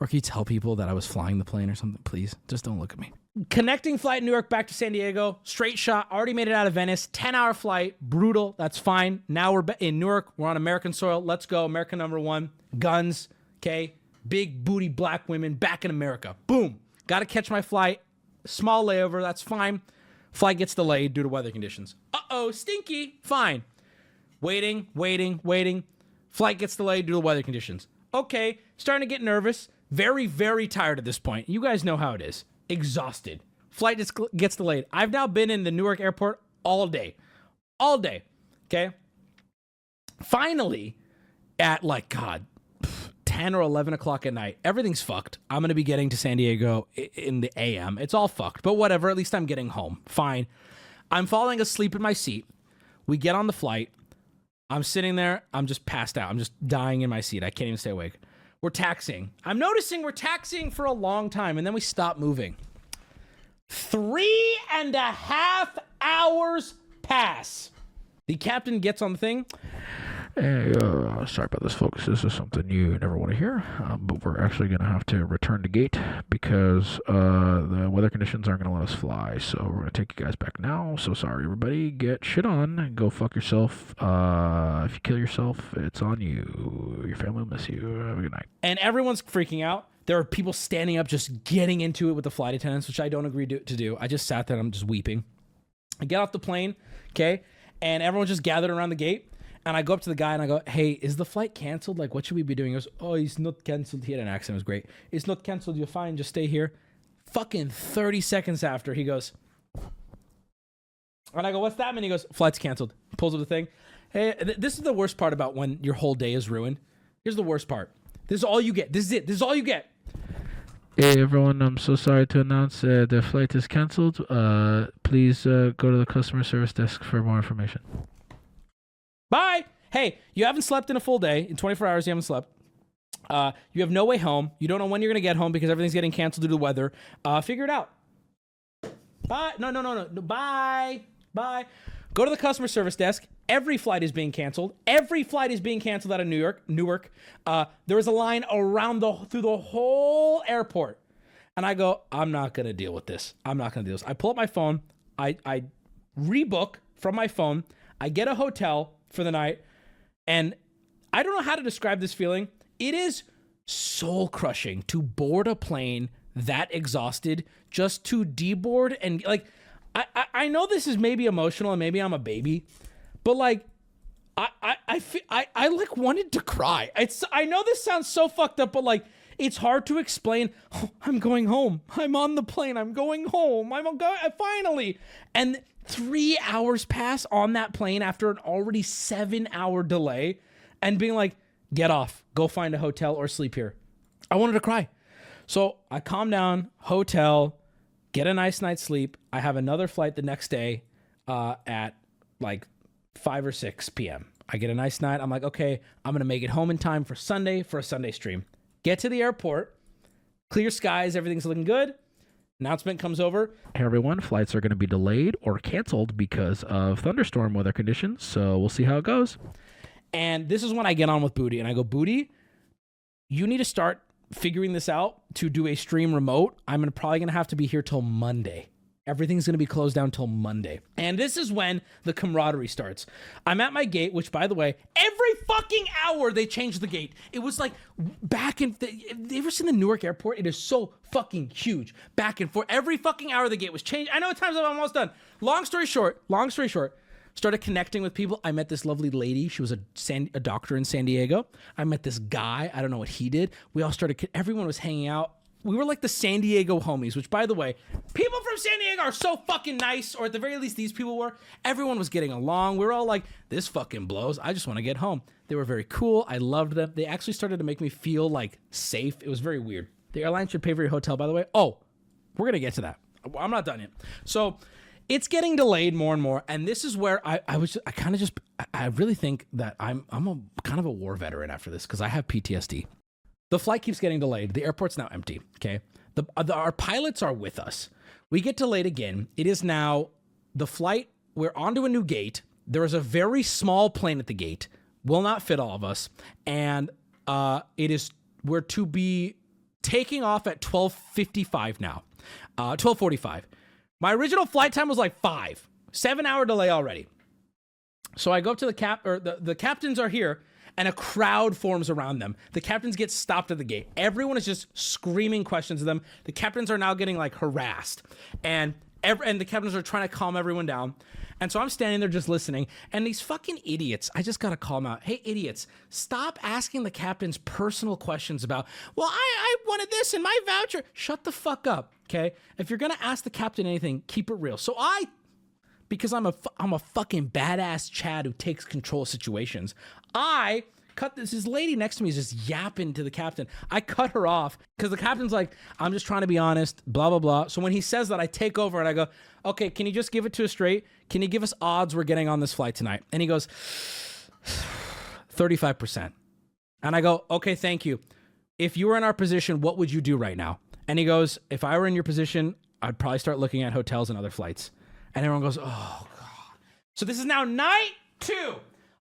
S1: or can you tell people that I was flying the plane or something? Please, just don't look at me. Connecting flight Newark back to San Diego, straight shot. Already made it out of Venice. 10 hour flight, brutal. That's fine. Now we're in Newark. We're on American soil. Let's go. American number one. Guns. Okay. Big booty black women back in America. Boom. Got to catch my flight. Small layover. That's fine. Flight gets delayed due to weather conditions. Uh oh, stinky. Fine. Waiting, waiting, waiting. Flight gets delayed due to weather conditions. Okay, starting to get nervous. Very, very tired at this point. You guys know how it is. Exhausted. Flight just gets delayed. I've now been in the Newark airport all day. All day. Okay. Finally, at like, God, 10 or 11 o'clock at night, everything's fucked. I'm going to be getting to San Diego in the AM. It's all fucked, but whatever. At least I'm getting home. Fine. I'm falling asleep in my seat. We get on the flight. I'm sitting there. I'm just passed out. I'm just dying in my seat. I can't even stay awake. We're taxiing. I'm noticing we're taxiing for a long time and then we stop moving. Three and a half hours pass. The captain gets on the thing.
S4: Hey, uh, sorry about this, folks. This is something you never want to hear, um, but we're actually going to have to return to gate because uh, the weather conditions aren't going to let us fly. So we're going to take you guys back now. So sorry, everybody. Get shit on. Go fuck yourself. Uh, if you kill yourself, it's on you. Your family will miss you. Have a good night.
S1: and everyone's freaking out. There are people standing up, just getting into it with the flight attendants, which I don't agree to, to do. I just sat there and I'm just weeping. I get off the plane, okay, and everyone's just gathered around the gate. And I go up to the guy and I go, "Hey, is the flight canceled? Like, what should we be doing?" He goes, "Oh, it's not canceled." He had an accent; it was great. It's not canceled. You're fine. Just stay here. Fucking thirty seconds after, he goes, and I go, "What's that mean?" He goes, "Flight's canceled." Pulls up the thing. Hey, th- this is the worst part about when your whole day is ruined. Here's the worst part. This is all you get. This is it. This is all you get.
S4: Hey everyone, I'm so sorry to announce uh, the flight is cancelled. Uh, please uh, go to the customer service desk for more information.
S1: Bye. Hey, you haven't slept in a full day. In 24 hours, you haven't slept. Uh, you have no way home. You don't know when you're going to get home because everything's getting canceled due to the weather. Uh, figure it out. Bye. No, no, no, no. no. Bye. Bye. Go to the customer service desk. Every flight is being canceled. Every flight is being canceled out of New York. Newark. Uh, there is a line around the through the whole airport, and I go, I'm not gonna deal with this. I'm not gonna deal with this. I pull up my phone. I I rebook from my phone. I get a hotel for the night, and I don't know how to describe this feeling. It is soul crushing to board a plane that exhausted just to deboard and like I, I I know this is maybe emotional and maybe I'm a baby, but like I I I, I I like wanted to cry. It's I know this sounds so fucked up, but like it's hard to explain. "Oh, I'm going home. I'm on the plane. I'm going home. I'm going finally. And three hours pass on that plane after an already seven hour delay, and being like, get off, go find a hotel or sleep here. I wanted to cry. So I calm down, hotel, get a nice night's sleep. I have another flight the next day uh, at like 5 or 6 p.m. I get a nice night. I'm like, okay, I'm going to make it home in time for Sunday for a Sunday stream. Get to the airport, clear skies, everything's looking good. Announcement comes over.
S4: Hey everyone, flights are going to be delayed or canceled because of thunderstorm weather conditions. So we'll see how it goes.
S1: And this is when I get on with Booty and I go, Booty, you need to start figuring this out to do a stream remote, I'm probably gonna have to be here till Monday. Everything's gonna be closed down till Monday. And this is when the camaraderie starts. I'm at my gate, which by the way, every fucking hour they change the gate. It was like back in the, have you ever seen the Newark airport? It is so fucking huge. Back and forth. Every fucking hour the gate was changed. I know at times I'm almost done. Long story short, long story short, started connecting with people. I met this lovely lady. She was a San, a doctor in San Diego. I met this guy. I don't know what he did. We all started. Everyone was hanging out. We were like the San Diego homies. Which, by the way, people from San Diego are so fucking nice. Or at the very least, these people were. Everyone was getting along. We were all like, "This fucking blows. I just want to get home." They were very cool. I loved them. They actually started to make me feel like safe. It was very weird. The airline should pay for your hotel, by the way. Oh, we're gonna get to that. I'm not done yet. So it's getting delayed more and more, and this is where I, I was I kind of just I- I really think that I'm I'm a kind of a war veteran after this because I have PTSD. The flight keeps getting delayed. The airport's now empty. Okay, the, uh, the our pilots are with us. We get delayed again. It is now the flight. We're onto a new gate. There is a very small plane at the gate. Will not fit all of us, and uh, it is we're to be taking off at 12:55 now. Uh 12:45. My original flight time was like 5. 7 hour delay already. So I go up to the cap or the, the captains are here and a crowd forms around them. The captains get stopped at the gate. Everyone is just screaming questions to them. The captains are now getting like harassed. And every, and the captains are trying to calm everyone down. And so I'm standing there just listening. And these fucking idiots, I just gotta call them out. Hey, idiots, stop asking the captains personal questions about, well, I, I wanted this in my voucher. Shut the fuck up, okay? If you're gonna ask the captain anything, keep it real. So I because I'm a I'm a fucking badass Chad who takes control of situations. I cut this this lady next to me is just yapping to the captain. I cut her off because the captain's like, I'm just trying to be honest, blah blah blah. So when he says that, I take over and I go, okay, can you just give it to us straight? Can you give us odds we're getting on this flight tonight? And he goes, 35%. And I go, okay, thank you. If you were in our position, what would you do right now? And he goes, if I were in your position, I'd probably start looking at hotels and other flights. And everyone goes, oh, God. So this is now night two.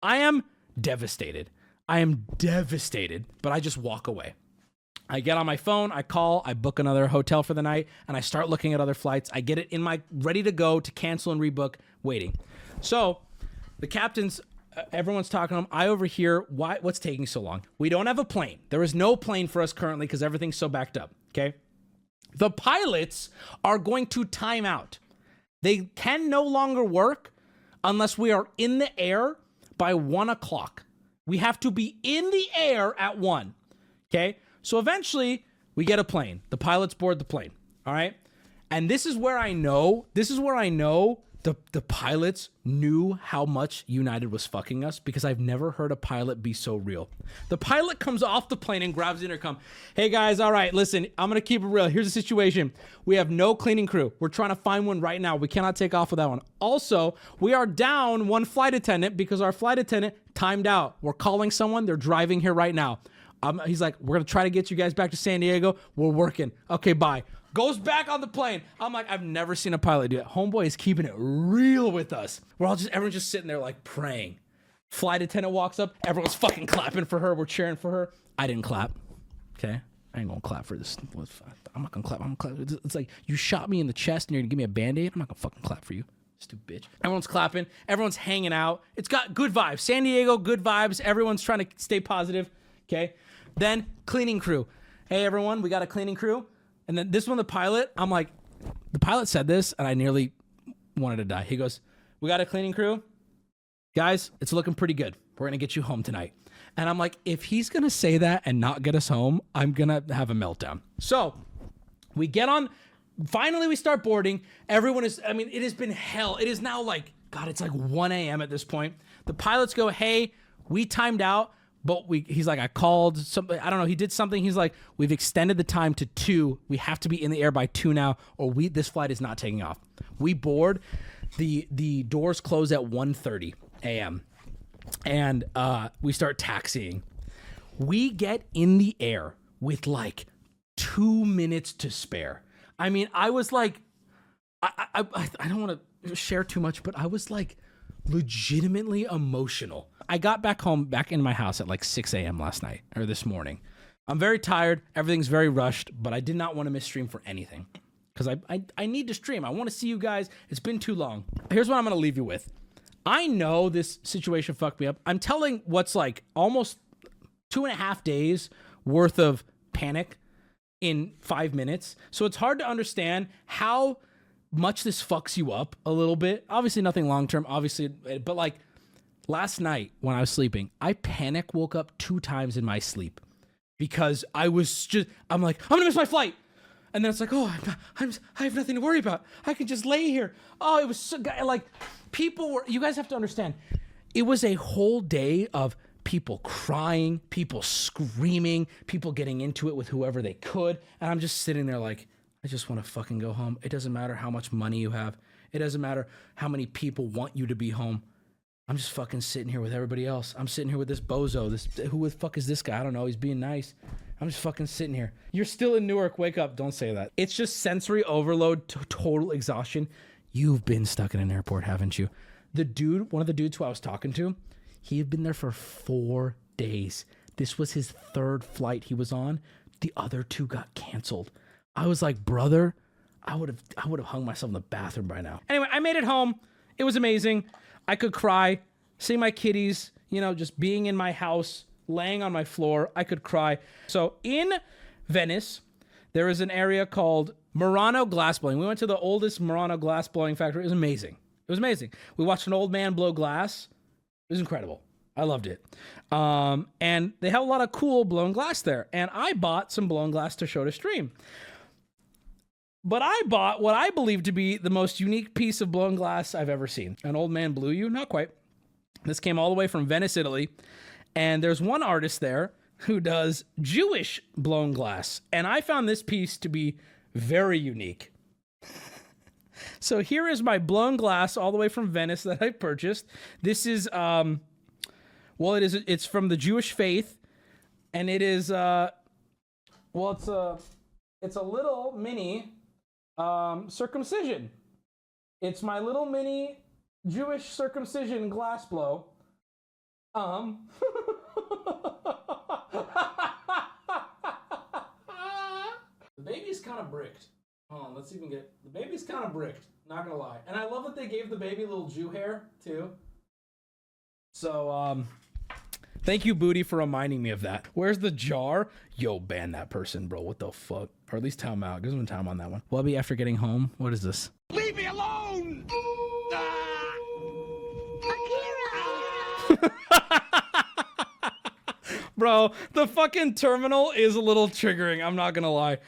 S1: I am devastated. I am devastated, but I just walk away. I get on my phone, I call, I book another hotel for the night, and I start looking at other flights. I get it in my ready to go to cancel and rebook, waiting. So the captain's, uh, everyone's talking to him. I overhear, why, what's taking so long? We don't have a plane. There is no plane for us currently because everything's so backed up. Okay. The pilots are going to time out. They can no longer work unless we are in the air by one o'clock. We have to be in the air at one. Okay. So eventually we get a plane. The pilots board the plane. All right. And this is where I know, this is where I know the, the pilots knew how much United was fucking us because I've never heard a pilot be so real. The pilot comes off the plane and grabs the intercom. Hey guys, all right, listen, I'm gonna keep it real. Here's the situation. We have no cleaning crew. We're trying to find one right now. We cannot take off with that one. Also, we are down one flight attendant because our flight attendant timed out. We're calling someone, they're driving here right now. Um, he's like, we're gonna try to get you guys back to San Diego. We're working. Okay, bye. Goes back on the plane. I'm like, I've never seen a pilot do it. Homeboy is keeping it real with us. We're all just, everyone's just sitting there like praying. Flight attendant walks up. Everyone's fucking clapping for her. We're cheering for her. I didn't clap. Okay. I ain't gonna clap for this. I'm not gonna clap. I'm gonna clap. It's like you shot me in the chest and you're gonna give me a band aid. I'm not gonna fucking clap for you. Stupid bitch. Everyone's clapping. Everyone's hanging out. It's got good vibes. San Diego, good vibes. Everyone's trying to stay positive. Okay. Then cleaning crew. Hey everyone, we got a cleaning crew. And then this one, the pilot, I'm like, the pilot said this, and I nearly wanted to die. He goes, We got a cleaning crew. Guys, it's looking pretty good. We're gonna get you home tonight. And I'm like, if he's gonna say that and not get us home, I'm gonna have a meltdown. So we get on finally we start boarding. Everyone is I mean, it has been hell. It is now like, God, it's like 1 a.m. at this point. The pilots go, Hey, we timed out but we he's like I called something I don't know he did something. He's like we've extended the time to 2 we have to be in the air by 2 now or we this flight is not taking off. We board the the doors close at 1:30 a.m. and uh we start taxiing. We get in the air with like 2 minutes to spare. I mean I was like I I I, I don't want to share too much but I was like legitimately emotional. I got back home, back in my house at like 6 a.m. last night or this morning. I'm very tired. Everything's very rushed, but I did not want to miss stream for anything because I, I I need to stream. I want to see you guys. It's been too long. Here's what I'm gonna leave you with. I know this situation fucked me up. I'm telling what's like almost two and a half days worth of panic in five minutes. So it's hard to understand how much this fucks you up a little bit. Obviously, nothing long term, obviously, eh, but like last night when I was sleeping, I panic woke up two times in my sleep because I was just, I'm like, I'm gonna miss my flight. And then it's like, oh, I'm, I'm, I have nothing to worry about. I can just lay here. Oh, it was so, like, people were, you guys have to understand, it was a whole day of people crying, people screaming, people getting into it with whoever they could. And I'm just sitting there like, I just want to fucking go home. It doesn't matter how much money you have, it doesn't matter how many people want you to be home. I'm just fucking sitting here with everybody else. I'm sitting here with this bozo. This who the fuck is this guy? I don't know. He's being nice. I'm just fucking sitting here. You're still in Newark. Wake up. Don't say that. It's just sensory overload, to total exhaustion. You've been stuck in an airport, haven't you? The dude, one of the dudes who I was talking to, he had been there for four days. This was his third flight he was on. The other two got canceled. I was like, brother, I would have I would have hung myself in the bathroom by now. Anyway, I made it home. It was amazing. I could cry, see my kitties, you know, just being in my house, laying on my floor. I could cry. So in Venice, there is an area called Murano Glassblowing. We went to the oldest Murano glassblowing factory. It was amazing. It was amazing. We watched an old man blow glass. It was incredible. I loved it. Um, and they have a lot of cool blown glass there. And I bought some blown glass to show to stream. But I bought what I believe to be the most unique piece of blown glass I've ever seen. An old man blew you? Not quite. This came all the way from Venice, Italy. And there's one artist there who does Jewish blown glass. And I found this piece to be very unique. so here is my blown glass all the way from Venice that I purchased. This is um well it is it's from the Jewish faith and it is uh well it's a it's a little mini um circumcision. It's my little mini Jewish circumcision glass blow. Um The baby's kind of bricked. Hold on, let's even get the baby's kind of bricked. Not gonna lie, and I love that they gave the baby little Jew hair too. So, um, thank you, Booty, for reminding me of that. Where's the jar? Yo, ban that person, bro. What the fuck? Or at least time out. Give some time on that one. Wubby, after getting home, what is this?
S5: Leave me alone! Akira.
S1: Bro, the fucking terminal is a little triggering. I'm not gonna lie.